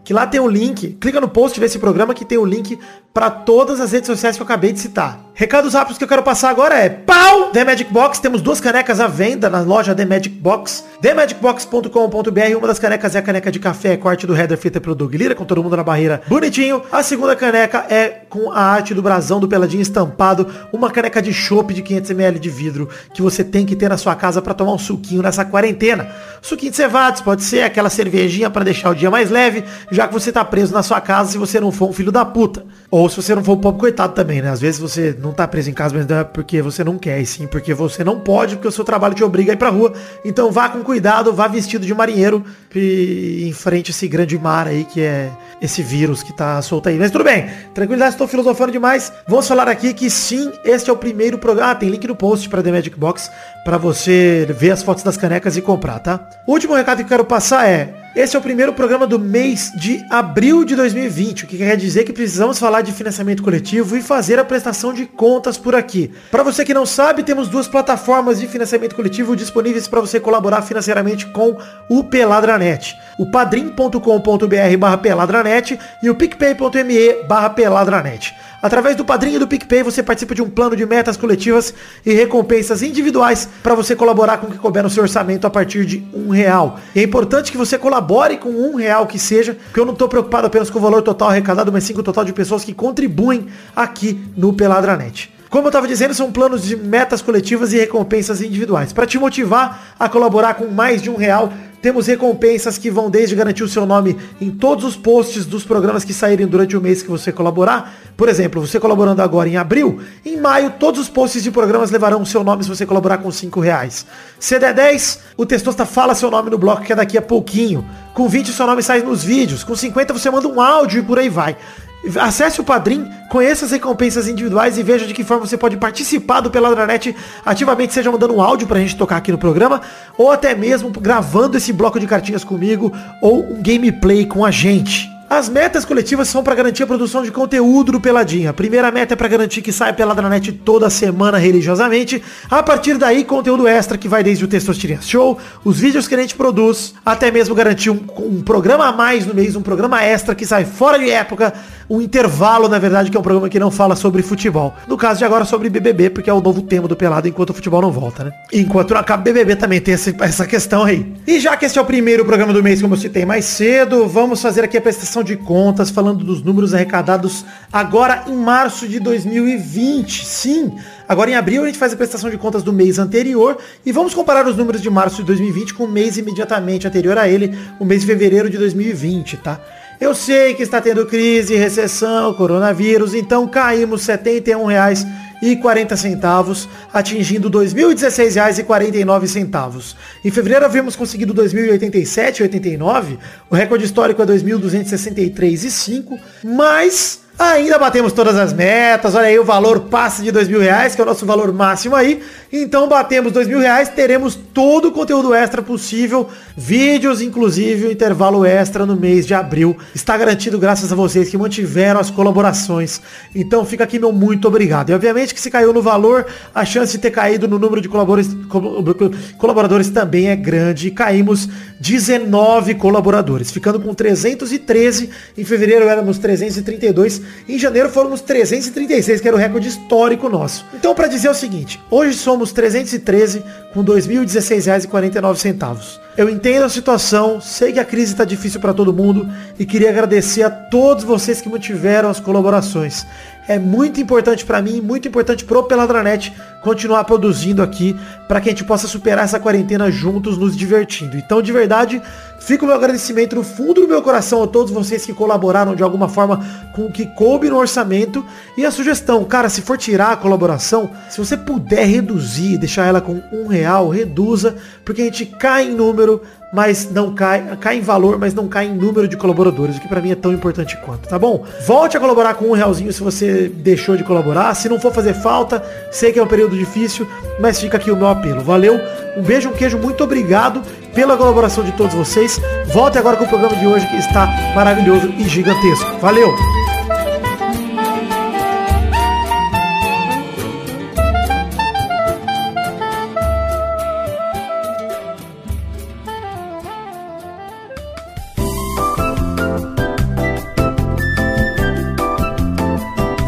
que lá tem o link, clica no post desse programa que tem o link para todas as redes sociais que eu acabei de citar. Recados rápidos que eu quero passar agora é pau! The Magic Box, temos duas canecas à venda na loja The Magic Box, themagicbox.com.br, uma das canecas é a caneca de café com a arte do header feita pelo Doug Lira, com todo mundo na barreira bonitinho. A segunda caneca é com a arte do brasão do Peladinho estampado, uma caneca de chopp de 500ml de vidro que você tem que ter na sua casa para tomar um suquinho nessa quarentena. Suquinho de cevados, pode ser aquela cervejinha para deixar o dia mais leve, já que você tá preso na sua casa se você não for um filho da puta. Ou se você não for um pobre coitado também, né? Às vezes você não tá preso em casa, mas não é porque você não quer, e sim porque você não pode, porque o seu trabalho te obriga a ir pra rua. Então vá com cuidado, vá vestido de marinheiro e enfrente esse grande mar aí que é esse vírus que tá solto aí. Mas tudo bem, tranquilidade, estou filosofando demais. Vamos falar aqui que sim, este é o primeiro programa. Ah, tem link no post para The Magic Box para você ver as fotos das canecas e comprar, tá? O último recado que eu quero passar é esse é o primeiro programa do mês de abril de 2020, o que quer dizer que precisamos falar de financiamento coletivo e fazer a prestação de contas por aqui. Para você que não sabe, temos duas plataformas de financiamento coletivo disponíveis para você colaborar financeiramente com o Peladranet. O padrim.com.br barra peladranet e o picpay.me barra peladranet. Através do Padrinho do PicPay você participa de um plano de metas coletivas e recompensas individuais para você colaborar com o que couber no seu orçamento a partir de um real. E é importante que você colabore com um real que seja, porque eu não estou preocupado apenas com o valor total arrecadado, mas sim com o total de pessoas que contribuem aqui no Peladranet. Como eu estava dizendo, são planos de metas coletivas e recompensas individuais. Para te motivar a colaborar com mais de um real, temos recompensas que vão desde garantir o seu nome em todos os posts dos programas que saírem durante o mês que você colaborar. Por exemplo, você colaborando agora em abril, em maio todos os posts de programas levarão o seu nome se você colaborar com 5 reais. Se der 10, o Testosta fala seu nome no bloco que é daqui a pouquinho. Com 20 o seu nome sai nos vídeos. Com 50 você manda um áudio e por aí vai. Acesse o Padrim, conheça as recompensas individuais e veja de que forma você pode participar do Peladranet ativamente, seja mandando um áudio pra gente tocar aqui no programa, ou até mesmo gravando esse bloco de cartinhas comigo, ou um gameplay com a gente. As metas coletivas são para garantir a produção de conteúdo do Peladinha. A primeira meta é para garantir que saia Peladranet toda semana religiosamente. A partir daí, conteúdo extra que vai desde o Testostirinha Show, os vídeos que a gente produz, até mesmo garantir um, um programa a mais no mês, um programa extra que sai fora de época, um intervalo, na verdade, que é um programa que não fala sobre futebol. No caso de agora, sobre BBB, porque é o novo tema do Pelado enquanto o futebol não volta, né? Enquanto não acaba BBB também tem essa, essa questão aí. E já que esse é o primeiro programa do mês, como eu citei mais cedo, vamos fazer aqui a prestação de contas, falando dos números arrecadados agora em março de 2020. Sim, agora em abril a gente faz a prestação de contas do mês anterior e vamos comparar os números de março de 2020 com o mês imediatamente anterior a ele, o mês de fevereiro de 2020, tá? Eu sei que está tendo crise, recessão, coronavírus, então caímos R$ 71,40 e 40 centavos, atingindo R$ 2.016,49. Em fevereiro havíamos conseguido 2.087,89, o recorde histórico é 2.263,5, mas Ainda batemos todas as metas, olha aí o valor passe de dois mil reais, que é o nosso valor máximo aí. Então batemos dois mil reais, teremos todo o conteúdo extra possível, vídeos, inclusive o intervalo extra no mês de abril. Está garantido graças a vocês que mantiveram as colaborações. Então fica aqui meu muito obrigado. E obviamente que se caiu no valor, a chance de ter caído no número de colaboradores, colaboradores também é grande. E caímos 19 colaboradores, ficando com 313. Em fevereiro éramos 332 em janeiro fomos 336, que era o recorde histórico nosso. Então, para dizer o seguinte, hoje somos 313 com R$ 2.016,49. Eu entendo a situação, sei que a crise está difícil para todo mundo e queria agradecer a todos vocês que mantiveram as colaborações. É muito importante para mim, muito importante pro Peladranet continuar produzindo aqui para que a gente possa superar essa quarentena juntos, nos divertindo. Então, de verdade, fica o meu agradecimento no fundo do meu coração a todos vocês que colaboraram de alguma forma com o que coube no orçamento. E a sugestão, cara, se for tirar a colaboração, se você puder reduzir, deixar ela com um real, reduza, porque a gente cai em número, mas não cai, cai em valor, mas não cai em número de colaboradores, o que para mim é tão importante quanto, tá bom? Volte a colaborar com um realzinho se você deixou de colaborar, se não for fazer falta, sei que é um período difícil, mas fica aqui o meu apelo. Valeu, um beijo, um queijo, muito obrigado pela colaboração de todos vocês. Volte agora com o programa de hoje que está maravilhoso e gigantesco. Valeu!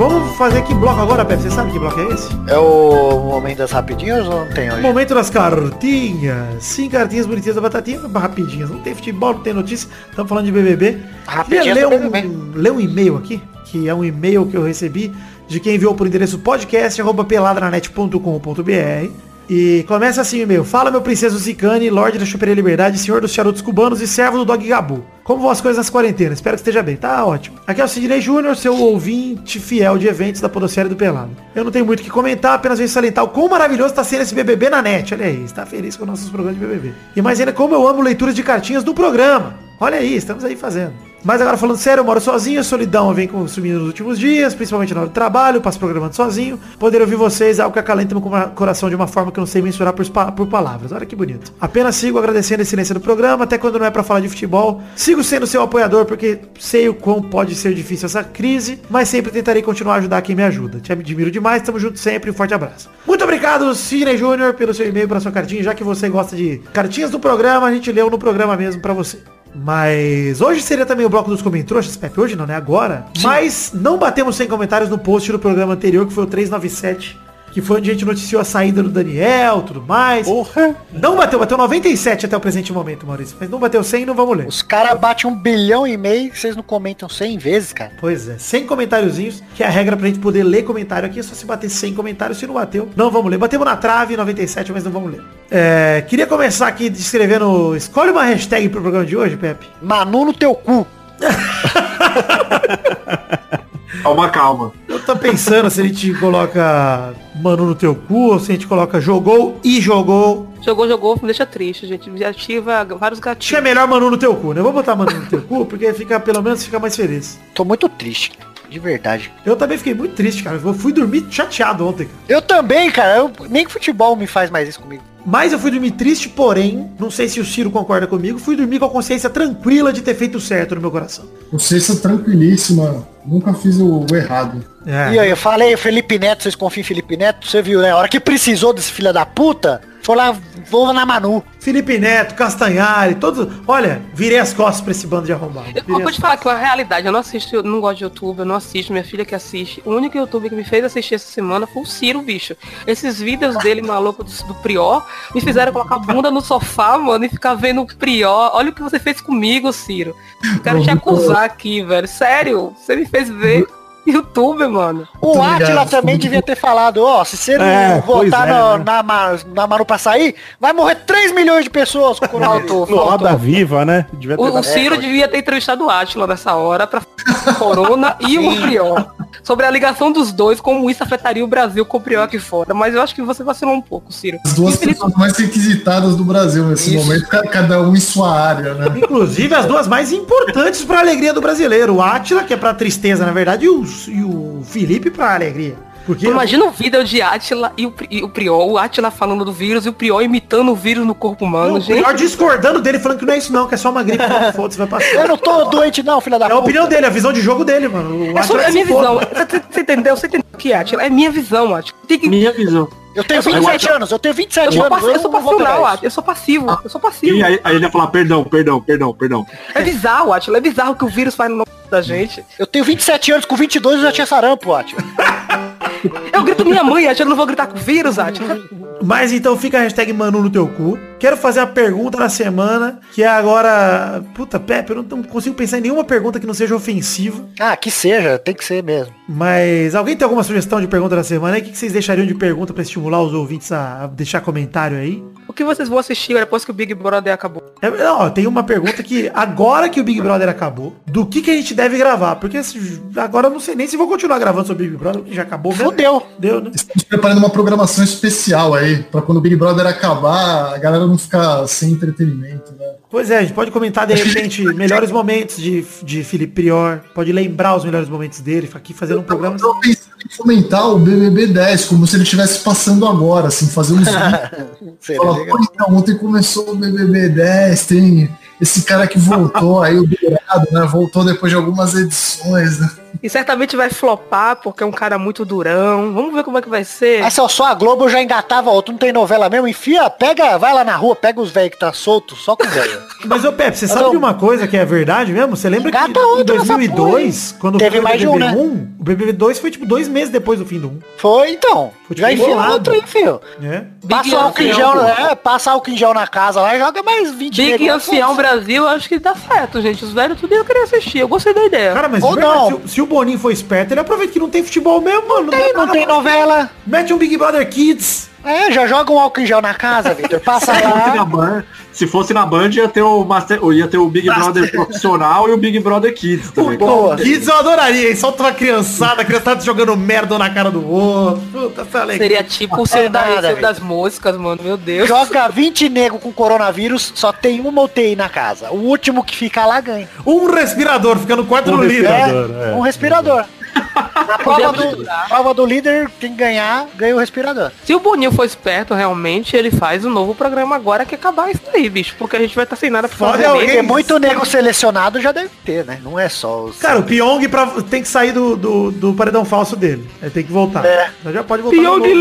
Vamos fazer que bloco agora, Pepe? Você sabe que bloco é esse? É o momento das rapidinhas ou não tem hoje? Momento das cartinhas. Sim, cartinhas bonitinhas da batatinha, rapidinhas. Não tem futebol, não tem notícia. Estamos falando de BBB. Rapidinhas Queria ler um, ler um e-mail aqui, que é um e-mail que eu recebi de quem enviou por endereço podcast@peladranet.com.br. E começa assim o e-mail. Fala, meu princeso Zicane, Lorde da Chuperia Liberdade, Senhor dos Charutos Cubanos e servo do Dog Gabu. Como vão as coisas nas quarentenas? Espero que esteja bem. Tá ótimo. Aqui é o Sidney Júnior, seu ouvinte fiel de eventos da Podosfera do Pelado. Eu não tenho muito o que comentar, apenas venho salientar o quão maravilhoso está sendo esse BBB na net. Olha aí, está feliz com nossos programas de BBB. E mais ainda como eu amo leituras de cartinhas do programa. Olha aí, estamos aí fazendo. Mas agora falando sério, eu moro sozinho, a solidão vem consumindo nos últimos dias, principalmente na hora do trabalho, passo programando sozinho. Poder ouvir vocês é algo que acalenta meu cora- coração de uma forma que eu não sei mensurar por, por palavras. Olha que bonito. Apenas sigo agradecendo a excelência do programa, até quando não é pra falar de futebol. Sigo sendo seu apoiador porque sei o quão pode ser difícil essa crise, mas sempre tentarei continuar a ajudar quem me ajuda. Te admiro demais, tamo junto sempre, um forte abraço. Muito obrigado, Sidney Júnior, pelo seu e-mail, pela sua cartinha, já que você gosta de cartinhas do programa, a gente leu no programa mesmo pra você. Mas hoje seria também o bloco dos comentários, Pepe. Hoje não, né? Agora. Mas não batemos 100 comentários no post do programa anterior, que foi o 397. Que foi onde a gente noticiou a saída do Daniel, tudo mais. Porra! Não bateu, bateu 97 até o presente momento, Maurício. Mas não bateu 100 não vamos ler. Os caras batem um bilhão e meio, vocês não comentam 100 vezes, cara. Pois é, 100 comentáriozinhos, que é a regra pra gente poder ler comentário aqui, é só se bater 100 comentários, se não bateu, não vamos ler. Batemos na trave 97, mas não vamos ler. É, queria começar aqui descrevendo, escolhe uma hashtag pro programa de hoje, Pepe. Manu no teu cu. Calma, calma. Eu tô pensando se a gente coloca Manu no teu cu, ou se a gente coloca jogou e jogou. Jogou, jogou, me deixa triste, gente. Me ativa vários Acho que é melhor Manu no teu cu, né? Eu vou botar Manu no teu cu, porque fica, pelo menos fica mais feliz. Tô muito triste, de verdade. Eu também fiquei muito triste, cara. Eu fui dormir chateado ontem, cara. Eu também, cara. Eu, nem que futebol me faz mais isso comigo. Mas eu fui dormir triste, porém, não sei se o Ciro concorda comigo, fui dormir com a consciência tranquila de ter feito certo no meu coração. Consciência tranquilíssima. Nunca fiz o errado. É. E aí, eu falei, Felipe Neto, vocês confiam em Felipe Neto? Você viu, né? A hora que precisou desse filho da puta, foi lá, vou na Manu. Felipe Neto, Castanhari, todos. Olha, virei as costas pra esse bando de arrombado. Eu Virei vou te falar que a realidade, eu não assisto, eu não gosto de YouTube, eu não assisto, minha filha que assiste. O único YouTube que me fez assistir essa semana foi o Ciro, bicho. Esses vídeos dele maluco do, do Prior me fizeram colocar a bunda no sofá, mano, e ficar vendo o Prior. Olha o que você fez comigo, Ciro. Quero te acusar aqui, velho. Sério, você me fez ver YouTube, mano. O Atila também devia ter falado, ó, se você não É, pois votar é, no- né? na, na Manu pra sair, vai morrer 3 milhões de pessoas com o coronavírus. Faltou, Roda viva, né? Devia ter O, o Ciro devia ter entrevistado o Atila nessa hora pra Corona e o Prior. sobre a ligação dos dois, como isso afetaria o Brasil com o Prior aqui fora. Mas eu acho que você vacilou um pouco, Ciro. As duas Infeliz- pessoas mais requisitadas do Brasil nesse momento, ca- cada um em sua área, né? Inclusive as duas mais importantes pra alegria do brasileiro. O Átila, que é pra tristeza, na verdade, e o, e o Felipe pra alegria. Porque Imagina o vídeo de Atila e o, e o Prior, o Atila falando do vírus e o Prior imitando o vírus no corpo humano, o gente. pior discordando dele, falando que não é isso não, que é só uma gripe. Não, Foda-se, vai passar. Eu não tô doente não, filha da É a opinião dele, a visão de jogo dele, mano. O É, só, é minha visão. Você, você entendeu? Você entendeu o que é, Atila? É minha visão, Atila. Tem que... Minha visão. Eu tenho Eu sou 27 anos, eu tenho 27 Eu sou, anos. passivo, eu sou não passional, Atila. Eu sou passivo. Eu sou passivo. E aí, aí ele ia falar, perdão, perdão, perdão, perdão. É bizarro, Atila. É bizarro o que o vírus faz no nome da gente. Eu tenho 27 anos, com 22 eu já tinha sarampo, Atila. Eu grito minha mãe, Atila. Eu não vou gritar com o vírus, Atila. Mas então fica a hashtag Manu no teu cu. Quero fazer a pergunta da semana, que é agora... Puta, Pepe, eu não- não consigo pensar em nenhuma pergunta que não seja ofensiva. Ah, que seja, tem que ser mesmo. Mas alguém tem alguma sugestão de pergunta da semana aí? O que que vocês deixariam de pergunta pra estimular os ouvintes a deixar comentário aí? O que vocês vão assistir depois que o Big Brother acabou? É, não, tem uma pergunta que agora que o Big Brother acabou, do que que a gente deve gravar? Porque se- agora eu não sei nem se vou continuar gravando sobre o Big Brother, porque já acabou. Fudeu. Deu, né? Estamos preparando uma programação especial aí, pra quando o Big Brother acabar, a galera não ficar sem entretenimento, né? Pois é, a gente pode comentar de repente melhores momentos de, de Felipe Prior, pode lembrar os melhores momentos dele, aqui fazendo um programa. Eu tava pensando em fomentar o BBB 10, como se ele estivesse passando agora, assim, fazer uns vídeos. Falar, então, ontem começou o BBB 10, tem esse cara que voltou aí, o Dourado, né? Voltou depois de algumas edições, né? E certamente vai flopar, porque é um cara muito durão. Vamos ver como é que vai ser. Aí se eu só a Globo eu já engatava outro, não tem novela mesmo, enfia, pega, vai lá na rua, pega os velhos que tá solto, só com velho. Mas, ô Pepe, você Mas sabe eu- de uma coisa que é verdade mesmo? Você lembra que Engata em outro nessa 2002, quando Teve foi o mais de um, BBB né? 1, o BBB 2 foi tipo dois meses depois do fim do 1. Foi então. Foi já tipo enfia bolado. outro filho. Né? Passa álcool em Ancião, gel, pô. é, passa álcool em gel na casa lá e joga mais 20 Big Ancião. Brasil, acho que dá certo, gente. Os velhos tudo iam querer assistir. Eu gostei da ideia. Cara, mas Ou de verdade, não. se, o- se o Boninho for esperto, ele aproveita que não tem futebol mesmo, mano. Tem, dá não tem novela. Mete um Big Brother Kids. É, já joga um álcool em gel na casa, Vitor. Passa Se fosse, na lá. Band, se fosse na Band, ia ter o, Master, ia ter o Big Brother profissional e o Big Brother Kids também. Boa. Kids eu adoraria, hein? Solta uma criançada, a criançada jogando merda na cara do outro. Puta, tá legal. Seria tipo o seu da, nada, das moscas, mano. Meu Deus. Joga 20 nego com coronavírus, só tem uma UTI na casa. O último que ficar lá ganha. Um respirador, fica no quarto Um do líder. É, é. um respirador. Na prova do, prova do líder, quem ganhar, ganha o respirador. Se o Boninho for esperto, realmente, ele faz um novo programa agora que acabar isso aí, bicho. Porque a gente vai estar sem nada pra Foda fazer. é alguém- Porque muito nego selecionado já deve ter, né? Não é só os... Cara, o Pyong pra, tem que sair do, do, do paredão falso dele. Ele tem que voltar. É. Já pode voltar. de Pyong novo.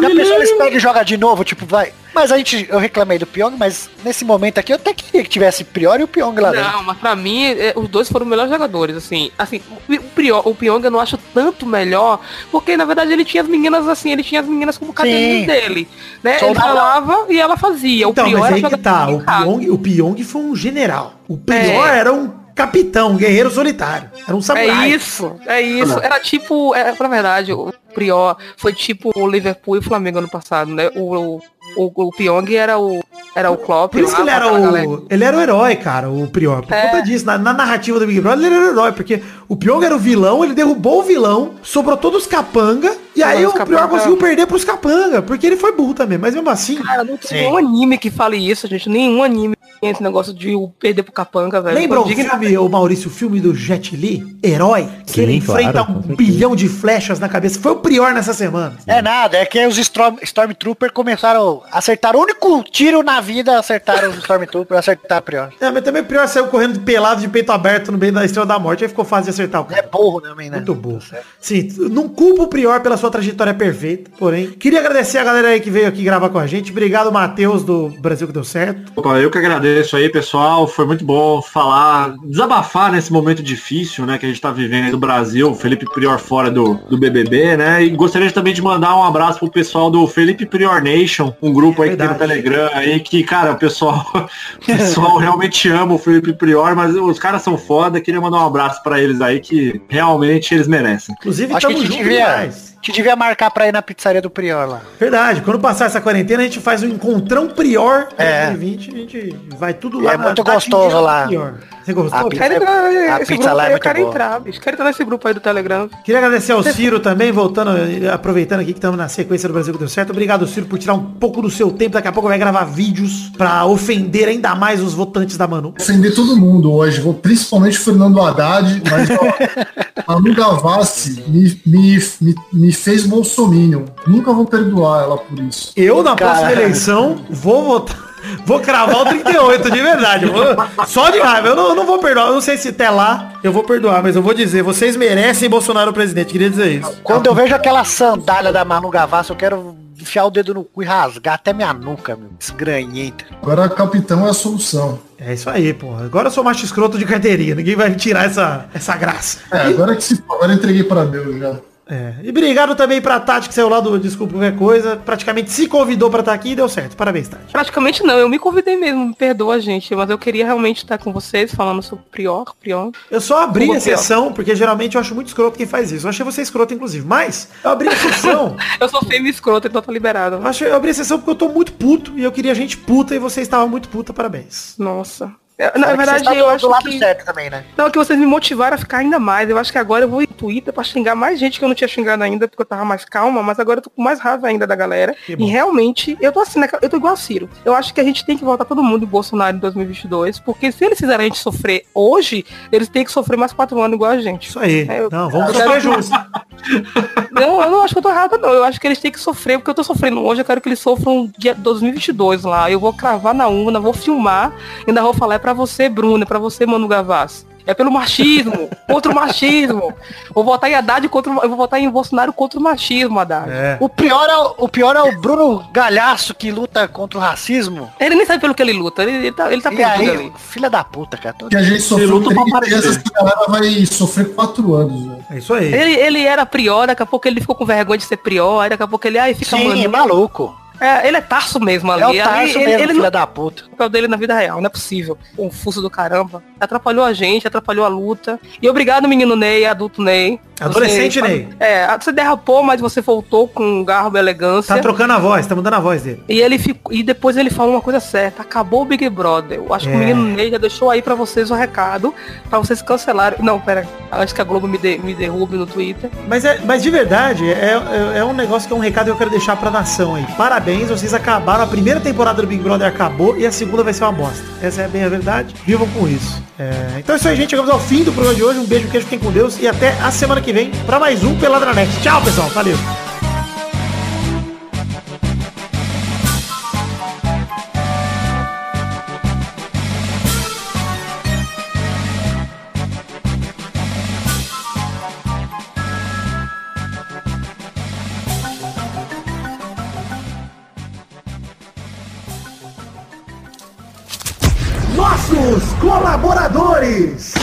Lee! Já pensou, eles pegam e jogam de novo, tipo, vai. Mas a gente, eu reclamei do Pyong, mas nesse momento aqui eu até queria que tivesse Prior e o Pyong lá dentro. Não, mas pra mim, é, os dois foram os melhores jogadores, assim. Assim, o, Prior, o Pyong eu não acho tanto melhor, porque na verdade ele tinha as meninas assim, ele tinha as meninas como caderninho dele. Né? Sou Ele falava e ela fazia. Então, o Prior mas era aí que jogador tá. O. Pyong, o Pyong foi um general. O Prior É. era um capitão, guerreiro solitário. Era um É samurai. isso, é isso. Era tipo, é, na verdade, o Prior foi tipo o Liverpool e o Flamengo ano passado, né? O, o, o, o Pyong era o, era o Klopp. Por isso lá, que ele era aquela galera. o. Ele era o herói, cara, o Prior. Por É. conta disso. Na, na narrativa do Big Brother, ele era o herói. Porque o Pyong era o vilão, ele derrubou o vilão, sobrou todos os capanga. E aí Mas o Prior conseguiu perder pros capanga. Porque ele foi burro também. Mas mesmo assim. Cara, não tem Sim. nenhum anime que fale isso, gente. Nenhum anime tem esse negócio de o perder pro capanga, velho. Lembra o filme, o Maurício, o filme do Jet Li? Herói? Que Sim, ele enfrenta claro, um bilhão de flechas na cabeça. Foi o Prior nessa semana. É nada, é que os Storm, Stormtrooper começaram a acertar. O único tiro na vida acertaram os Stormtrooper, acertar a Prior. É, mas também o Prior saiu correndo pelado, de peito aberto no meio da Estrela da Morte. Aí ficou fácil de acertar o cara. É burro também, né? Muito bom. Sim, não culpo o Prior pela sua trajetória perfeita, porém. Queria agradecer a galera aí que veio aqui gravar com a gente. Obrigado, Matheus, do Brasil que deu certo. Opa, eu que agradeço aí, pessoal. Foi muito bom falar, desabafar nesse momento difícil, né, que a gente tá vivendo aí do Brasil. O Felipe Prior fora do, do BBB, né? E gostaria também de mandar um abraço pro pessoal do Felipe Prior Nation, um grupo É aí que tem no. Telegram aí, que, cara, o pessoal, o pessoal realmente ama o Felipe Prior, mas os caras são foda. Queria mandar um abraço pra eles aí, que realmente eles merecem. Inclusive, Acho que a gente junto devia, demais. a gente devia marcar pra ir na pizzaria do Prior lá. Verdade, quando passar essa quarentena, a gente faz um encontrão Prior É. 2020, a gente vai tudo lá. É muito gostoso lá. Prior. Você gostou? Pizza- quero entrar a nesse pizza grupo lá é aí, eu quero boa. entrar, bicho. Quero entrar nesse grupo aí do Telegram. Queria agradecer ao Ciro também, voltando, aproveitando aqui que estamos na sequência do Brasil que deu certo. Obrigado, Ciro, por tirar um pouco do seu tempo. Daqui a pouco vai gravar vídeos pra ofender ainda mais os votantes da Manu. Defender todo mundo hoje, vou principalmente o Fernando Haddad, mas ó, a Manu Gavassi me, me, me, me fez bolsominion. Nunca vou perdoar ela por isso. Eu, na próxima Cara. eleição, vou votar. Vou cravar o 38, de verdade. Vou- só de raiva. Eu não, eu não vou perdoar. Eu não sei se até lá eu vou perdoar, mas eu vou dizer, vocês merecem Bolsonaro presidente. Queria dizer isso. Quando eu vejo aquela sandália da Manu Gavassi, eu quero enfiar o dedo no cu e rasgar até minha nuca, meu. Esgranhenta. Agora capitão é a solução. É isso aí, porra. Agora eu sou macho escroto de carteirinha. Ninguém vai me tirar essa, essa graça. É, agora que se agora eu entreguei pra Deus já. É. E obrigado também pra Tati, que saiu lá do Desculpa Qualquer Coisa. Praticamente se convidou pra estar aqui e deu certo. Parabéns, Tati. Praticamente não, eu me convidei mesmo, me perdoa, gente. Mas eu queria realmente estar com vocês falando sobre Prior, Prior. Eu só abri Como a exceção, porque geralmente eu acho muito escroto quem faz isso. Eu achei você escroto, inclusive. Mas eu abri a exceção. Eu sou feio escroto, então tá liberado. eu, achei, eu abri a exceção porque eu tô muito puto e eu queria gente puta e você estava muito puta. Parabéns. Nossa. É, Na Fora que verdade, tá eu do, acho do lado que... certo também, né? Não, que vocês me motivaram a ficar ainda mais. Eu acho que agora eu vou em Twitter pra xingar mais gente que eu não tinha xingado ainda, porque eu tava mais calma, mas agora eu tô com mais raiva ainda da galera. E realmente, eu tô assim, né, eu tô igual a Ciro. Eu acho que a gente tem que votar todo mundo em Bolsonaro em 2022, porque se eles fizerem a gente sofrer hoje, eles têm que sofrer mais quatro anos igual a gente. Isso aí. É, eu- Não, vamos sofrer quero- juntos. Não, eu não acho que eu tô errado, não. Eu acho que eles têm que sofrer, porque eu tô sofrendo hoje, eu quero que eles sofram dia 2022 lá. Eu vou cravar na urna, vou filmar, ainda vou falar, pra você, Bruna, é pra você, Manu Gavassi. É pelo machismo, contra o machismo. Vou votar em Haddad contra o, eu vou votar em Bolsonaro contra o machismo, Haddad. É. O pior, é, o- o pior é o Bruno Galhaço que luta contra o racismo. Ele nem sabe pelo que ele luta, ele, ele tá, ele tá E perdido aí, ali. filha da puta, cara. Tô- Que a gente sofreu luta pra aparecer. essa galera vai sofrer quatro anos, velho. É isso aí. Ele, ele era prior, daqui a pouco ele ficou com vergonha de ser prior, aí daqui a pouco ele, ai, fica Sim, maluco. É, ele é tarso mesmo ali. É o Ali, Tarso ele, mesmo, ele filha não, da puta. o papel dele na vida real, não é possível. Confuso do caramba. Atrapalhou a gente, atrapalhou a luta. E obrigado, menino Ney, adulto Ney. Adolescente Você- Ney. É, você derrapou, mas você voltou com garbo e elegância. Tá trocando a voz, tá mudando a voz dele. E ele ficou, e depois ele falou uma coisa certa, acabou o Big Brother. Eu acho que É. o menino Ney já deixou aí pra vocês o recado, pra vocês cancelarem. Não, pera, antes que a Globo me, de- me derrube no Twitter. Mas, é, mas de verdade, é, é, é um negócio que é um recado que eu quero deixar pra nação aí. Parabéns, vocês acabaram. A primeira temporada do Big Brother acabou e a segunda vai ser uma bosta. Essa é bem a verdade. Vivam com isso. É, então é isso aí, gente. Chegamos ao fim do programa de hoje. Um beijo, queijo, fiquem com Deus. E até a semana que vem pra mais um Peladranet. Tchau, pessoal. Valeu. Colaboradores.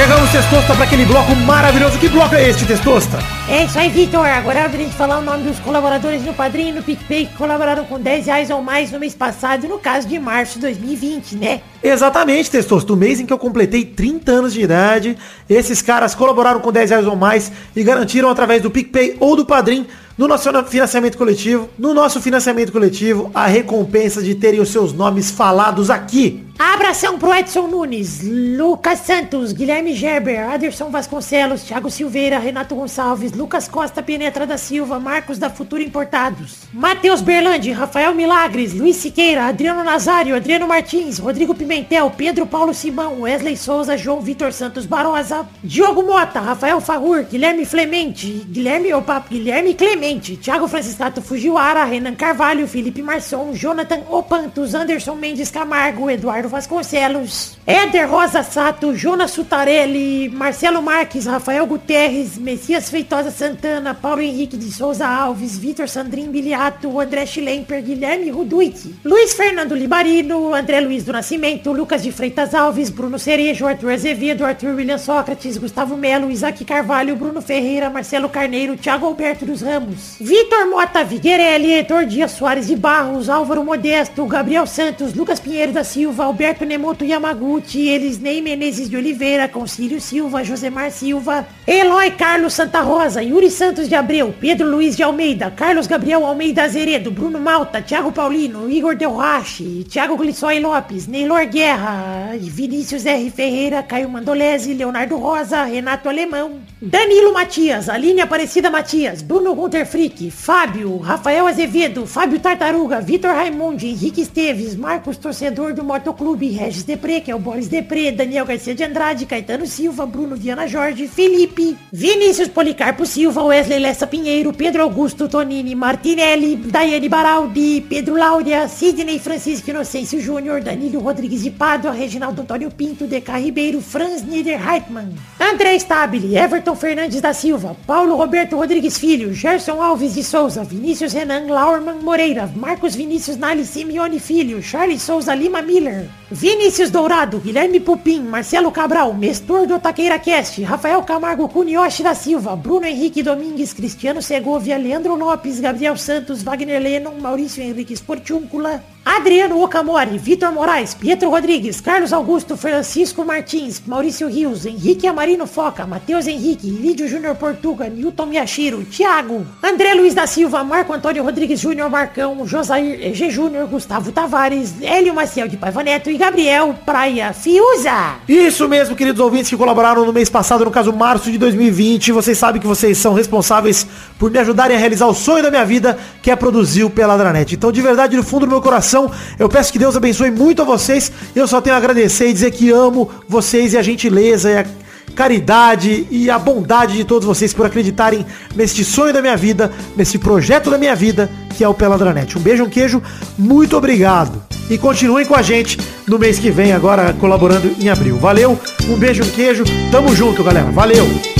Chegamos, Testosta, para aquele bloco maravilhoso. Que bloco é este, Testosta? É isso aí, Vitor. Agora é hora de gente falar o nome dos colaboradores no Padrinho e no PicPay que colaboraram com 10 reais ou mais no mês passado, no caso de março de 2020, né? Exatamente, Testosta. Do mês em que eu completei 30 anos de idade, esses caras colaboraram com 10 reais ou mais e garantiram através do PicPay ou do Padrim no nosso financiamento coletivo, no nosso financiamento coletivo, a recompensa de terem os seus nomes falados aqui. Abração pro Edson Nunes, Lucas Santos, Guilherme Gerber, Aderson Vasconcelos, Thiago Silveira, Renato Gonçalves, Lucas Costa Penetra da Silva, Marcos da Futura Importados, Matheus Berlandi, Rafael Milagres, Luiz Siqueira, Adriano Nazário, Adriano Martins, Rodrigo Pimentel, Pedro Paulo Simão, Wesley Souza, João Vitor Santos Barosa, Diogo Mota, Rafael Fagur, Guilherme Clemente, Guilherme, opa, Guilherme Clemente, Thiago Franciscato Fujiwara, Renan Carvalho, Felipe Marçom, Jonathan Opantos, Anderson Mendes Camargo, Eduardo Vasconcelos, Éder Rosa Sato, Jonas Sutarelli, Marcelo Marques, Rafael Guterres, Messias Feitosa Santana, Paulo Henrique de Souza Alves, Vitor Sandrin Biliato, André Schlemper, Guilherme Ruduit, Luiz Fernando Libarino, André Luiz do Nascimento, Lucas de Freitas Alves, Bruno Cerejo, Arthur Azevedo, Arthur William Sócrates, Gustavo Melo, Isaac Carvalho, Bruno Ferreira, Marcelo Carneiro, Thiago Alberto dos Ramos, Vitor Mota Viguerelli, Heitor Dias Soares de Barros, Álvaro Modesto, Gabriel Santos, Lucas Pinheiro da Silva, Alberto Nemoto Yamaguchi, Elisnei Menezes de Oliveira, Concílio Silva, Josemar Silva, Eloy Carlos Santa Rosa, Yuri Santos de Abreu, Pedro Luiz de Almeida, Carlos Gabriel Almeida Azeredo, Bruno Malta, Thiago Paulino, Igor Del Rache, Thiago Glissói Lopes, Neylor Guerra, Vinícius R. Ferreira, Caio Mandolese, Leonardo Rosa, Renato Alemão, Danilo Matias, Aline Aparecida Matias, Bruno Gunter Frick, Fábio, Rafael Azevedo, Fábio Tartaruga, Vitor Raimundi, Henrique Esteves, Marcos Torcedor do Motoclube, Regis Depré, que é o Boris Depré, Daniel Garcia de Andrade, Caetano Silva, Bruno Viana Jorge, Felipe, Vinícius Policarpo Silva, Wesley Lessa Pinheiro, Pedro Augusto Tonini, Martinelli, Daiane Baraldi, Pedro Láurea, Sidney Francisco Inocêncio Júnior, Danilo Rodrigues de Pádua, Reginaldo Antônio Pinto, Deca Ribeiro, Franz Niederheitmann, André Stabile, Everton Fernandes da Silva, Paulo Roberto Rodrigues Filho, Gerson Alves de Souza, Vinícius Renan Laurman Moreira, Marcos Vinícius Nali Simeone Filho, Charles Souza Lima Miller, Vinícius Dourado, Guilherme Pupim, Marcelo Cabral, Mestor do Taqueira Cast, Rafael Camargo Cunioche da Silva, Bruno Henrique Domingues, Cristiano Segovia, Leandro Lopes, Gabriel Santos, Wagner Lennon, Maurício Henrique Sportiúncula, Adriano Okamori, Vitor Moraes, Pietro Rodrigues, Carlos Augusto, Francisco Martins, Maurício Rios, Henrique Amarino Foca, Matheus Henrique, Lídio Júnior Portuga, Newton Miyashiro, Thiago, André Luiz da Silva, Marco Antônio Rodrigues Júnior Marcão, Josair G. Júnior, Gustavo Tavares, Hélio Maciel de Paiva Neto e Gabriel Praia Fiuza. Isso mesmo, queridos ouvintes que colaboraram no mês passado, no caso março de 2020. Vocês sabem que vocês são responsáveis por me ajudarem a realizar o sonho da minha vida, que é produzir o Peladranet. Então, de verdade, no fundo do meu coração, eu peço que Deus abençoe muito a vocês. Eu só tenho a agradecer e dizer que amo vocês e a gentileza e a caridade e a bondade de todos vocês por acreditarem neste sonho da minha vida, nesse projeto da minha vida, que é o Peladranet. Um beijo, um queijo, muito obrigado. E continuem com a gente no mês que vem, agora colaborando em abril. Valeu, um beijo, um queijo, tamo junto, galera. Valeu!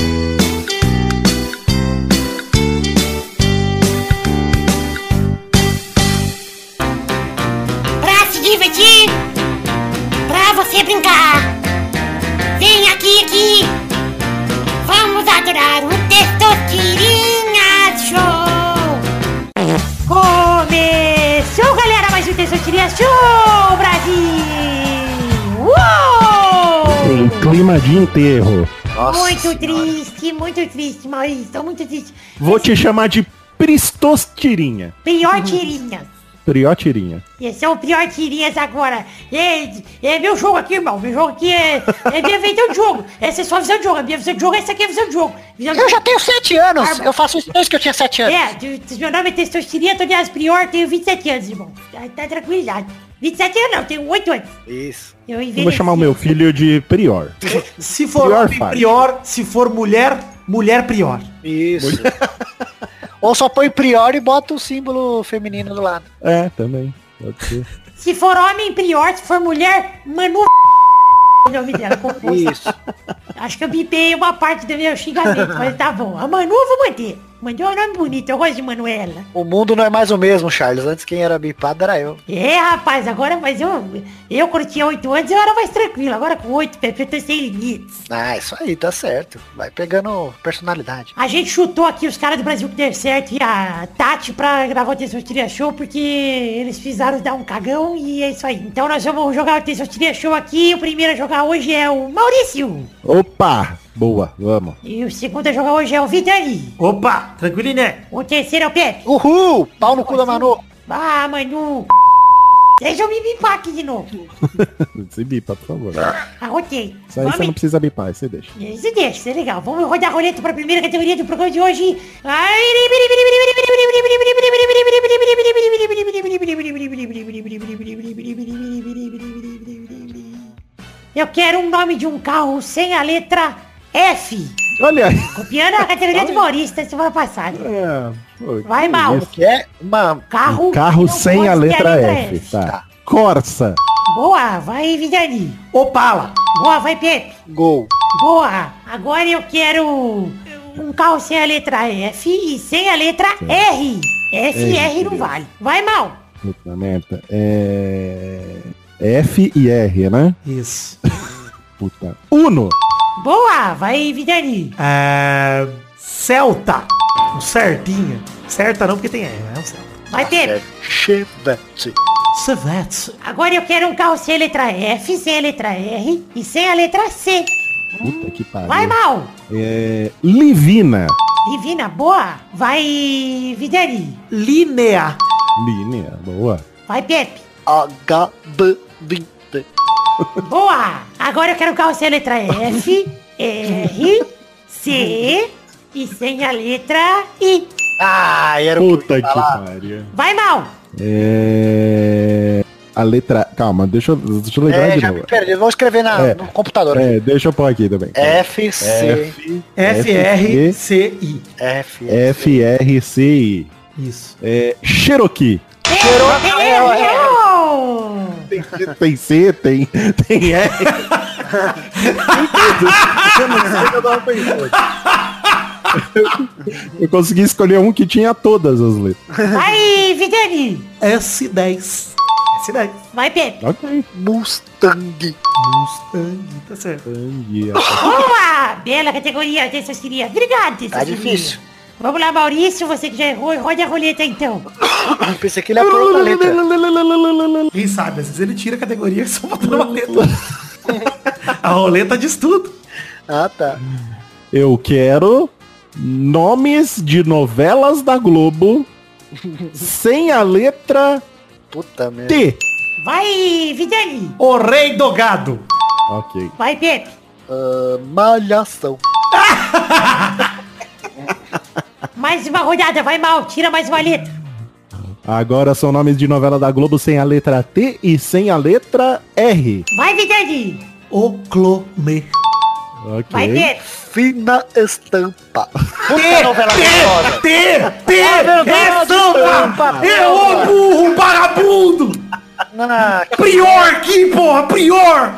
Show, Brasil. Uou! Em clima de enterro. Muito triste, muito triste, Maurício. Muito triste. Vou te chamar de Pristostirinha. Pior tirinha. Priotirinha. Esse é o pior tirinhas agora. É, é meu jogo aqui, irmão. Meu jogo aqui é, é minha visão de jogo. Essa é sua visão de jogo. A minha visão de jogo, essa aqui é a visão de jogo. Visão de Eu já tenho sete anos. Arma. Eu faço isso desde que eu tinha sete anos. É, meu nome é Testostirinha, tô de As Prior, tenho 27 anos, irmão. Tá, tá tranquilidade. 27 anos não, tenho 8 anos. Isso. Eu Eu vou chamar o meu filho de Prior. Se for Prior prior. Se for mulher, mulher prior. Isso. Ou só põe prior e bota o símbolo feminino do lado. É, também. Pode ser. Se for homem, Prior. Se for mulher, Manu... Nome dela. Isso. Acho que eu bipei uma parte do meu xingamento, mas tá bom. A Manu eu vou manter. Mandou um nome bonito, eu gosto de Manuela. O mundo não é mais o mesmo, Charles. Antes quem era bipado era eu. É, rapaz, agora, mas eu, eu quando tinha 8 anos, eu era mais tranquilo. Agora com 8, Pepe, eu tô sem limites. Ah, isso aí, tá certo. Vai pegando personalidade. A gente chutou aqui os caras do Brasil que der certo e a Tati pra gravar o Testosteria Show, porque eles fizeram dar um cagão e é isso aí. Então nós vamos jogar o Testosteria Show aqui. O primeiro a jogar hoje é o Maurício. Opa! Boa, vamos. E o segundo a jogar hoje é o Vidani. Opa, tranquilinho. O terceiro é o Pepe. Uhul! Pau no cu da Manu. Ah, Manu. Deixa eu me bipar aqui de novo. Você bipa, por favor. Arrotei. Isso aí você não precisa bipar, você deixa. Isso deixa, isso é legal. Vamos rodar a roleta para a primeira categoria do programa de hoje. Eu quero um nome de um carro sem a letra F. Olha aí. Copiando a categoria Maurício, isso vai passar. É, pô, Vai mal. Que é uma... Carro, Um carro sem a pode ter letra F. Tá. Corsa. Boa, vai Vidani. Opala. Boa, vai Pepe. Gol. Boa! Agora eu quero um carro sem a letra F e sem a letra R. F e R não vale. Vai mal. Puta merda. É... F e R, né? Isso. Puta. Uno. Boa! Vai, Vidani. É... Celta. Um certinho. Certa não, porque tem R, é um Celta. Vai, Pepe. Chevette. Chevette. Agora eu quero um carro sem a letra F, sem a letra R e sem a letra C. Puta que pariu. Vai, Mal. É, Livina. Divina, boa. Vai, Vidani. Linea. Linea, boa. Vai, Pepe. H, B, D, D. Boa. Agora eu quero carro sem a letra F, R, C e sem a letra I. Ah, era o que eu Puta que falar. pariu. Vai, Mal. É... A letra... Calma, deixa eu, deixa eu lembrar É, de já novo. me perdi. Vou escrever na- É. no computador aqui. É, deixa eu pôr aqui também. F, C, F, R, C, I. F, F, R, C, I. Isso. É, Cherokee. Errou. Tem C, tem, tem R. eu não sei o que eu tava pensando. Eu consegui escolher um que tinha todas as letras. Vai, Vidani. S10. S10. Vai, Pepe. Ok. Mustang. Mustang, tá certo. Entendi. Boa. Bela categoria, Testosterinha. Obrigado, Tá Testosterinha. difícil. Vamos lá, Maurício, você que já errou, roda a roleta então. Pensei que ele ia pôr outra letra. Quem sabe, às vezes ele tira a categoria só botando uma letra. a roleta diz tudo. Ah, tá. Eu quero nomes de novelas da Globo sem a letra Puta merda. T. Vai, Vidani. O rei do gado. Ok. Vai, Pepe. Ah, malhação. Mais uma rodada, vai mal, tira mais uma letra. Agora são nomes de novela da Globo sem a letra T e sem a letra R. Vai, Vidani. O clome. Ok. Vai, Pepe. Fina estampa. Puta novela gostosa. T, T, É verdade, estampa. É o burro vagabundo. Ah, Prior aqui, porra, prior.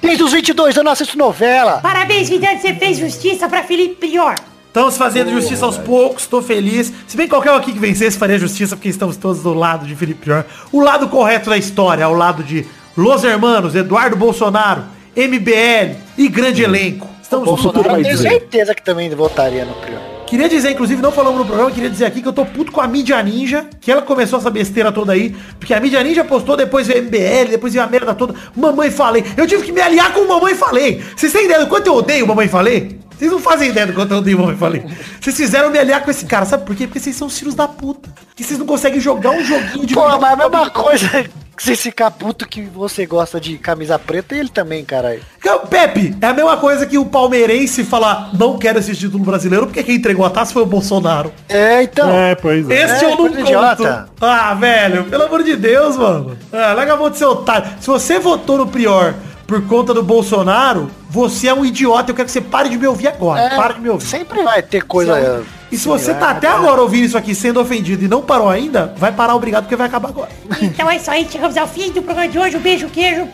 Desde os 22 eu não assisto novela. Parabéns, Vidani, você fez justiça pra Felipe Prior. Estamos fazendo justiça aos poucos, tô feliz. Se bem que qualquer um aqui que vencesse faria justiça, porque estamos todos do lado de Felipe Prior. O lado correto da história, ao lado de Los Hermanos, Eduardo Bolsonaro, MBL e grande elenco. Estamos Bolsonaro tudo Eu tenho certeza que também votaria no Prior. Queria dizer, inclusive, não falamos no programa, queria dizer aqui que eu tô puto com a mídia ninja, que ela começou essa besteira toda aí, porque a mídia ninja postou, depois veio MBL, depois veio a merda toda, mamãe falei. Eu tive que me aliar com o mamãe falei. Vocês têm ideia do quanto eu odeio mamãe falei? Vocês não fazem ideia do quanto eu odeio mamãe falei. Vocês fizeram me aliar com esse cara, sabe por quê? Porque vocês são os filhos da puta. Que vocês não conseguem jogar um joguinho de Pô, mas é a mesma coisa que você ficar puto que você gosta de camisa preta e ele também, caralho. Pepe, é a mesma coisa que o palmeirense falar, não quero esse título brasileiro, porque quem entregou a taça foi o Bolsonaro. É, então. É, pois é. Esse É, eu não conto. idiota. Ah, velho, pelo amor de Deus, mano. Ah, larga a mão de ser otário. Se você votou no Prior por conta do Bolsonaro, você é um idiota. Eu quero que você pare de me ouvir agora. É, Para de me ouvir. Sempre vai ter coisa. E se você tá similar, até agora ouvindo isso aqui sendo ofendido e não parou ainda, vai parar obrigado porque vai acabar agora. Então é isso aí, chegamos ao fim do programa de hoje. Um beijo, queijo.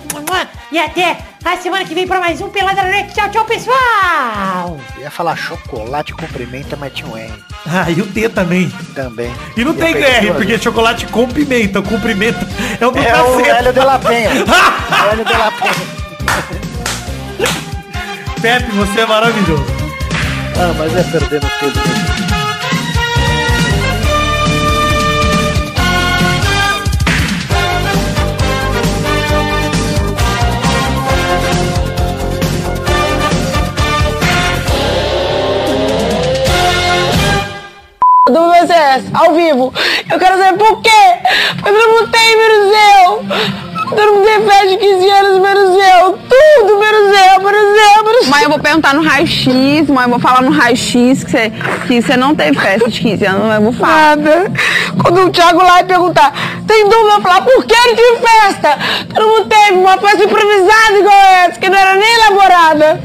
E até a semana que vem pra mais um Pelada Net. Tchau, tchau, pessoal. Eu ia falar chocolate cumprimenta, mas tinha um R Ah, e o T também. também. E não Ia tem R, porque chocolate com pimenta. Com pimenta é o do É o cacete. Hélio de la Penha. o Hélio de la Penha. Pepe, você é maravilhoso. Ah, mas é perdendo tudo. do VCS, ao vivo. Eu quero saber por quê. Porque todo mundo tem, menos eu. Todo mundo tem festa de 15 anos, menos eu. Tudo, menos eu, menos Mãe, eu vou perguntar no raio-x, mãe, eu vou falar no raio-x que você que não teve festa de 15 anos, mas eu vou falar. nada. Quando o Thiago lá e perguntar, tem dúvida, eu vou falar, por que ele tinha festa? Todo mundo teve uma festa improvisada igual essa, que não era nem elaborada.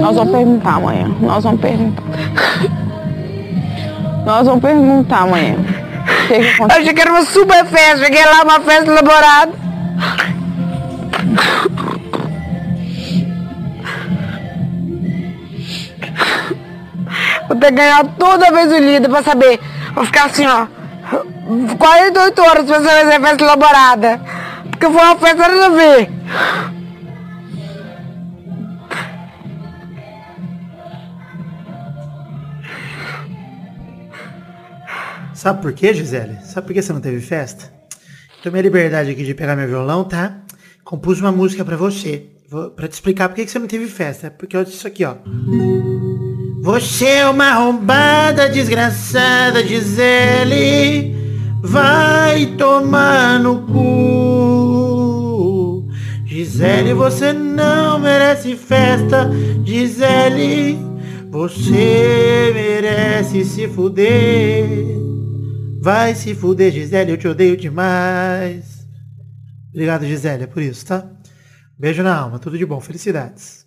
Nós vamos perguntar amanhã. Nós vamos perguntar. Nós vamos perguntar amanhã. Que, que Eu achei que era uma super festa, cheguei lá, uma festa elaborada. Vou ter que ganhar toda vez o líder pra saber. Vou ficar assim, ó. 48 horas pra saber se é festa elaborada. Porque foi uma festa nada a ver. Sabe por quê, Gisele? Sabe por que você não teve festa? Tomei a liberdade aqui de pegar meu violão, tá? Compus uma música pra você. Vou, pra te explicar por que você não teve festa. Porque eu disse isso aqui, ó. Você é uma arrombada desgraçada, Gisele. Vai tomar no cu. Gisele, você não merece festa. Gisele, você merece se fuder. Vai se fuder, Gisele, eu te odeio demais. Obrigado, Gisele, é por isso, tá? Beijo na alma, tudo de bom, felicidades.